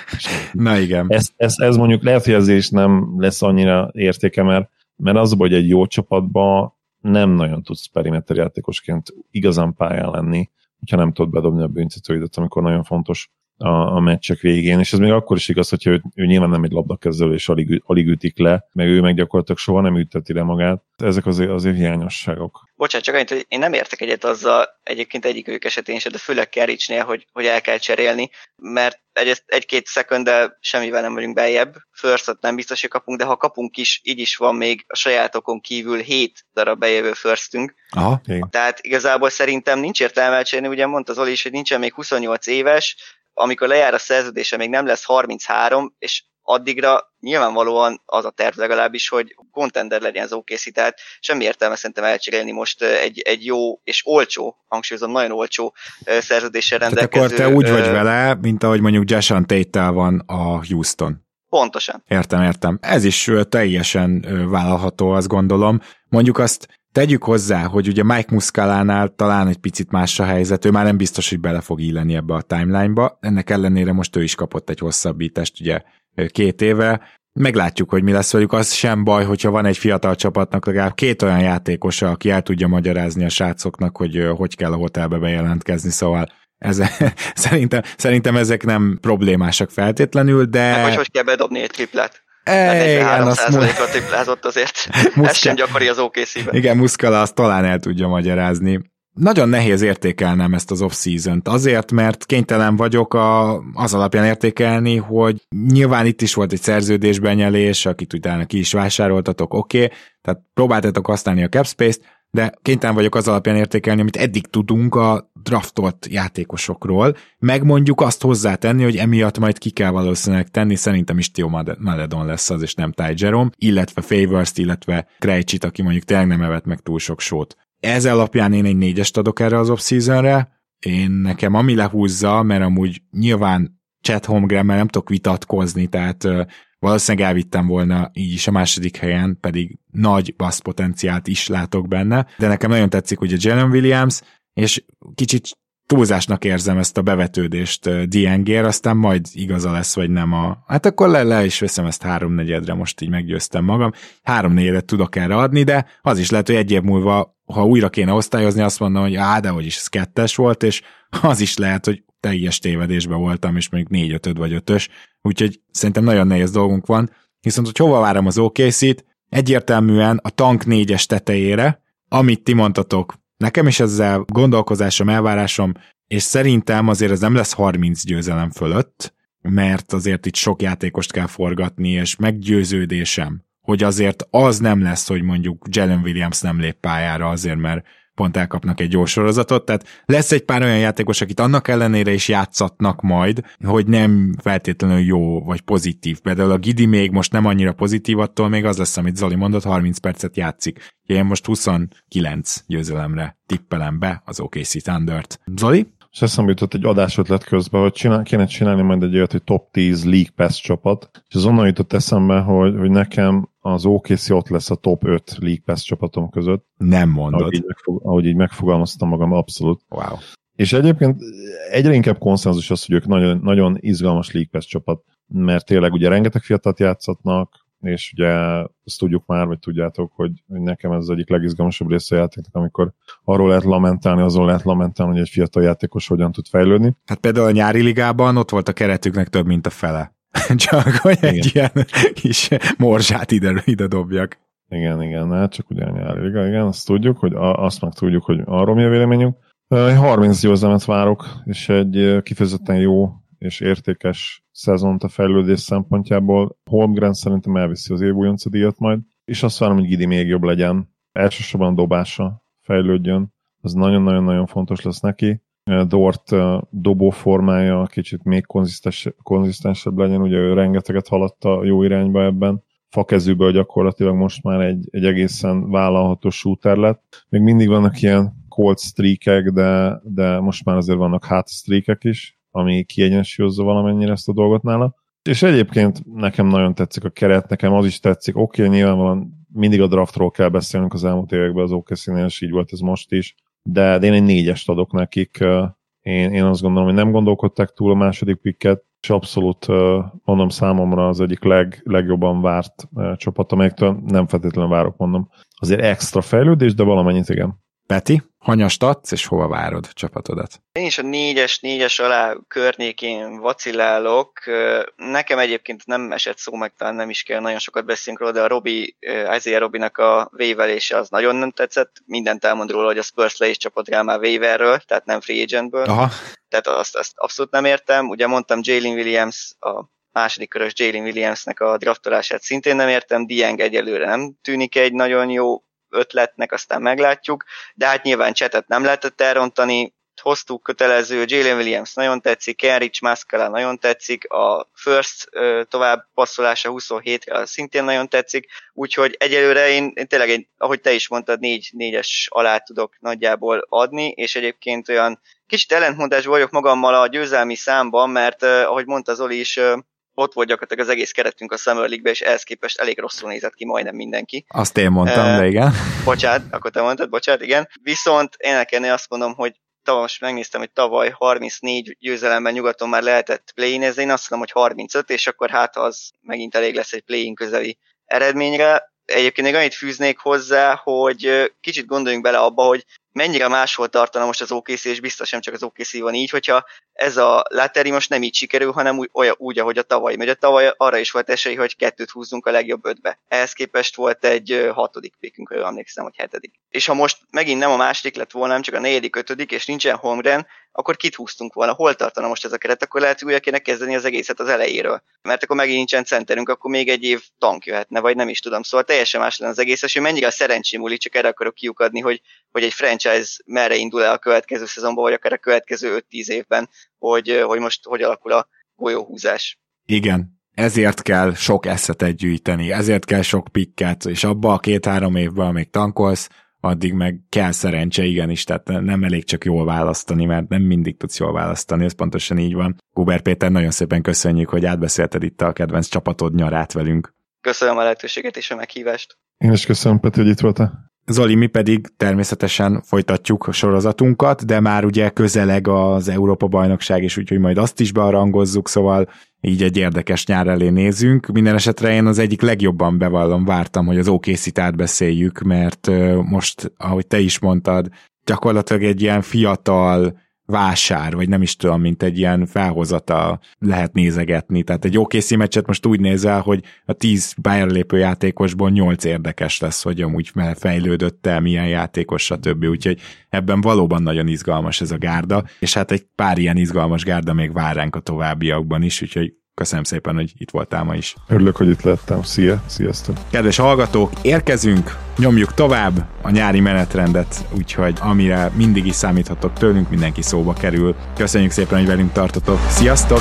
Na igen. Ez, ez, ez mondjuk lehet, hogy ez is nem lesz annyira értéke, mert, mert az, hogy egy jó csapatban nem nagyon tudsz perimeter játékosként igazán pályán lenni, hogyha nem tudod bedobni a büntetőidet, amikor nagyon fontos a, a meccsek végén, és ez még akkor is igaz, hogyha ő, ő nyilván nem egy labdakezelő, és alig, alig ütik le, meg ő meg gyakorlatilag soha nem üteti le magát. Ezek azért, azért hiányosságok. Bocsánat, csak annyit, hogy én nem értek egyet azzal egyébként egyik ők esetén se, de főleg Kericsnél, hogy, hogy el kell cserélni, mert egy, egy-két szekundel semmivel nem vagyunk beljebb, first nem biztos, hogy kapunk, de ha kapunk is, így is van még a sajátokon kívül 7 darab bejövő firstünk. Aha, Tehát igazából szerintem nincs értelme elcserélni, ugye mondta Zoli is, hogy nincsen még 28 éves, amikor lejár a szerződése, még nem lesz 33, és addigra nyilvánvalóan az a terv legalábbis, hogy contender legyen az OKC, tehát semmi értelme szerintem elcserélni most egy, egy jó és olcsó, hangsúlyozom, nagyon olcsó szerződéssel rendelkező. Tehát akkor te úgy vagy vele, mint ahogy mondjuk Jason tate van a Houston. Pontosan. Értem, értem. Ez is teljesen vállalható, azt gondolom. Mondjuk azt Tegyük hozzá, hogy ugye Mike Muscalánál talán egy picit más a helyzet, ő már nem biztos, hogy bele fog illeni ebbe a timeline-ba, ennek ellenére most ő is kapott egy hosszabbítást ugye két éve, meglátjuk, hogy mi lesz velük, az sem baj, hogyha van egy fiatal csapatnak legalább két olyan játékosa, aki el tudja magyarázni a srácoknak, hogy hogy kell a hotelbe bejelentkezni, szóval ez, *laughs* szerintem, szerintem ezek nem problémásak feltétlenül, de... Hát, hogy hogy kell bedobni egy triplet. Igen, azt a triplázott azért. *laughs* Muszka... Ez sem gyakori az OKC-ben. Igen, Muszkala azt talán el tudja magyarázni. Nagyon nehéz értékelnem ezt az off-season-t, azért, mert kénytelen vagyok a, az alapján értékelni, hogy nyilván itt is volt egy szerződésbenyelés, akit utána ki is vásároltatok, oké, okay, tehát próbáltatok használni a capspace-t, de kénytelen vagyok az alapján értékelni, amit eddig tudunk a draftolt játékosokról, meg mondjuk azt hozzátenni, hogy emiatt majd ki kell valószínűleg tenni, szerintem is Tio Maledon lesz az, és nem Ty Jerome, illetve favors illetve Krejcsit, aki mondjuk tényleg nem evett meg túl sok sót. Ez alapján én egy négyest adok erre az off-seasonre, én nekem ami lehúzza, mert amúgy nyilván Chat Holmgren nem tudok vitatkozni, tehát valószínűleg elvittem volna így is a második helyen, pedig nagy bassz potenciált is látok benne, de nekem nagyon tetszik ugye Jalen Williams, és kicsit túlzásnak érzem ezt a bevetődést Diengér, aztán majd igaza lesz, vagy nem a... Hát akkor le, le is veszem ezt háromnegyedre, most így meggyőztem magam. Háromnegyedet tudok erre adni, de az is lehet, hogy egy év múlva, ha újra kéne osztályozni, azt mondom, hogy á, de hogy is ez kettes volt, és az is lehet, hogy teljes tévedésben voltam, és még négy ötöd vagy ötös, úgyhogy szerintem nagyon nehéz dolgunk van. Viszont, hogy hova várom az OKC-t, egyértelműen a tank négyes tetejére, amit ti mondtatok, nekem is ezzel gondolkozásom, elvárásom, és szerintem azért ez nem lesz 30 győzelem fölött, mert azért itt sok játékost kell forgatni, és meggyőződésem, hogy azért az nem lesz, hogy mondjuk Jalen Williams nem lép pályára azért, mert pont elkapnak egy gyors sorozatot, tehát lesz egy pár olyan játékos, akit annak ellenére is játszatnak majd, hogy nem feltétlenül jó vagy pozitív. Például a Gidi még most nem annyira pozitív, attól még az lesz, amit Zoli mondott, 30 percet játszik. Én most 29 győzelemre tippelem be az OKC Thunder-t. Zoli? és eszembe jutott egy adásötlet közben, hogy csinál, kéne csinálni majd egy olyat, hogy top 10 League Pass csapat, és az onnan jutott eszembe, hogy, hogy nekem az OKC ott lesz a top 5 League Pass csapatom között. Nem mondod. Ahogy így, megfog, ahogy így megfogalmaztam magam, abszolút. Wow. És egyébként egyre inkább konszenzus az, hogy ők nagyon, nagyon izgalmas League Pass csapat, mert tényleg ugye rengeteg fiatalt játszatnak, és ugye ezt tudjuk már, vagy tudjátok, hogy, nekem ez az egyik legizgalmasabb része a játéknak, amikor arról lehet lamentálni, azon lehet lamentálni, hogy egy fiatal játékos hogyan tud fejlődni. Hát például a nyári ligában ott volt a keretüknek több, mint a fele. *laughs* Csak hogy igen. egy ilyen kis morzsát ide, ide dobjak. Igen, igen, hát csak ugye a nyári liga, igen, azt tudjuk, hogy azt meg tudjuk, hogy arról mi a véleményünk. 30 győzelmet várok, és egy kifejezetten jó és értékes szezont a fejlődés szempontjából. Holmgren szerintem elviszi az év újonca díjat majd, és azt várom, hogy Gidi még jobb legyen. Elsősorban a dobása fejlődjön, az nagyon-nagyon-nagyon fontos lesz neki. Dort dobó formája kicsit még konzisztensebb legyen, ugye ő rengeteget haladta jó irányba ebben. Fakezűből gyakorlatilag most már egy, egy egészen vállalható shooter lett. Még mindig vannak ilyen cold streakek, de, de most már azért vannak hot streakek is, ami kiegyensúlyozza valamennyire ezt a dolgot nála. És egyébként nekem nagyon tetszik a keret, nekem az is tetszik. Oké, okay, nyilvánvalóan mindig a draftról kell beszélnünk az elmúlt években az okc és így volt ez most is, de, de én egy négyest adok nekik. Én, én azt gondolom, hogy nem gondolkodtak túl a második pikket, és abszolút mondom számomra az egyik leg, legjobban várt csapat, amelyektől nem feltétlenül várok, mondom. Azért extra fejlődés, de valamennyit igen. Peti, hanyast adsz, és hova várod csapatodat? Én is a négyes, négyes alá környékén vacillálok. Nekem egyébként nem esett szó, meg talán nem is kell nagyon sokat beszélni róla, de a Robi, Isaiah Robinak a vévelése az nagyon nem tetszett. Mindent elmond róla, hogy a Spurs le is csapott rá már waiverről, tehát nem free agentből. Aha. Tehát azt, azt abszolút nem értem. Ugye mondtam Jalen Williams a második körös Jalen Williamsnek a draftolását szintén nem értem, Dieng egyelőre nem tűnik egy nagyon jó ötletnek, aztán meglátjuk, de hát nyilván csetet nem lehetett elrontani, hoztuk kötelező, Jalen Williams nagyon tetszik, Kenrich Mascara nagyon tetszik, a First tovább passzolása 27-re szintén nagyon tetszik, úgyhogy egyelőre én, én tényleg, egy, ahogy te is mondtad, négy, négyes alá tudok nagyjából adni, és egyébként olyan kicsit ellentmondás vagyok magammal a győzelmi számban, mert ahogy mondta Zoli is, ott volt gyakorlatilag az egész keretünk a Summer League-be, és ehhez képest elég rosszul nézett ki majdnem mindenki. Azt én mondtam, uh, de igen. Bocsánat, akkor te mondtad, bocsánat, igen. Viszont én nekem azt mondom, hogy tavaly most megnéztem, hogy tavaly 34 győzelemben nyugaton már lehetett play én azt mondom, hogy 35, és akkor hát az megint elég lesz egy play közeli eredményre. Egyébként még annyit fűznék hozzá, hogy kicsit gondoljunk bele abba, hogy mennyire máshol tartana most az OKC, és biztos nem csak az OKC van így, hogyha ez a Lateri most nem így sikerül, hanem úgy, olyan, úgy, ahogy a tavaly megy. A tavaly arra is volt esély, hogy kettőt húzzunk a legjobb ötbe. Ehhez képest volt egy hatodik pékünk, ha jól emlékszem, hogy hetedik. És ha most megint nem a második lett volna, nem csak a negyedik, ötödik, és nincsen Holmgren, akkor kit húztunk volna, hol tartana most ez a keret, akkor lehet, hogy újra kéne kezdeni az egészet az elejéről. Mert akkor megint nincsen centerünk, akkor még egy év tank jöhetne, vagy nem is tudom. Szóval teljesen más lenne az egész, és mennyire a szerencsém múlik, csak erre akarok kiukadni, hogy, hogy egy franchise merre indul el a következő szezonban, vagy akár a következő 5-10 évben, hogy, hogy most hogy alakul a golyóhúzás. Igen, ezért kell sok eszetet gyűjteni, ezért kell sok pikket, és abba a két-három évben, amíg tankolsz, addig meg kell szerencse, igenis, tehát nem elég csak jól választani, mert nem mindig tudsz jól választani, ez pontosan így van. Guber Péter, nagyon szépen köszönjük, hogy átbeszélted itt a kedvenc csapatod nyarát velünk. Köszönöm a lehetőséget és a meghívást. Én is köszönöm, Peti, hogy itt voltál. Zoli, mi pedig természetesen folytatjuk a sorozatunkat, de már ugye közeleg az Európa-bajnokság is, úgyhogy majd azt is bearangozzuk, szóval így egy érdekes nyár elé nézünk. Minden esetre én az egyik legjobban bevallom, vártam, hogy az OKC-t átbeszéljük, mert most, ahogy te is mondtad, gyakorlatilag egy ilyen fiatal, vásár, vagy nem is tudom, mint egy ilyen felhozata lehet nézegetni. Tehát egy OKC meccset most úgy nézel, hogy a tíz lépő játékosból nyolc érdekes lesz, hogy amúgy fejlődött el, milyen játékos, stb. Úgyhogy ebben valóban nagyon izgalmas ez a gárda, és hát egy pár ilyen izgalmas gárda még vár ránk a továbbiakban is, úgyhogy Köszönöm szépen, hogy itt voltál ma is. Örülök, hogy itt lettem. Szia, sziasztok. Kedves hallgatók, érkezünk, nyomjuk tovább a nyári menetrendet, úgyhogy amire mindig is számíthatok tőlünk, mindenki szóba kerül. Köszönjük szépen, hogy velünk tartotok. Sziasztok!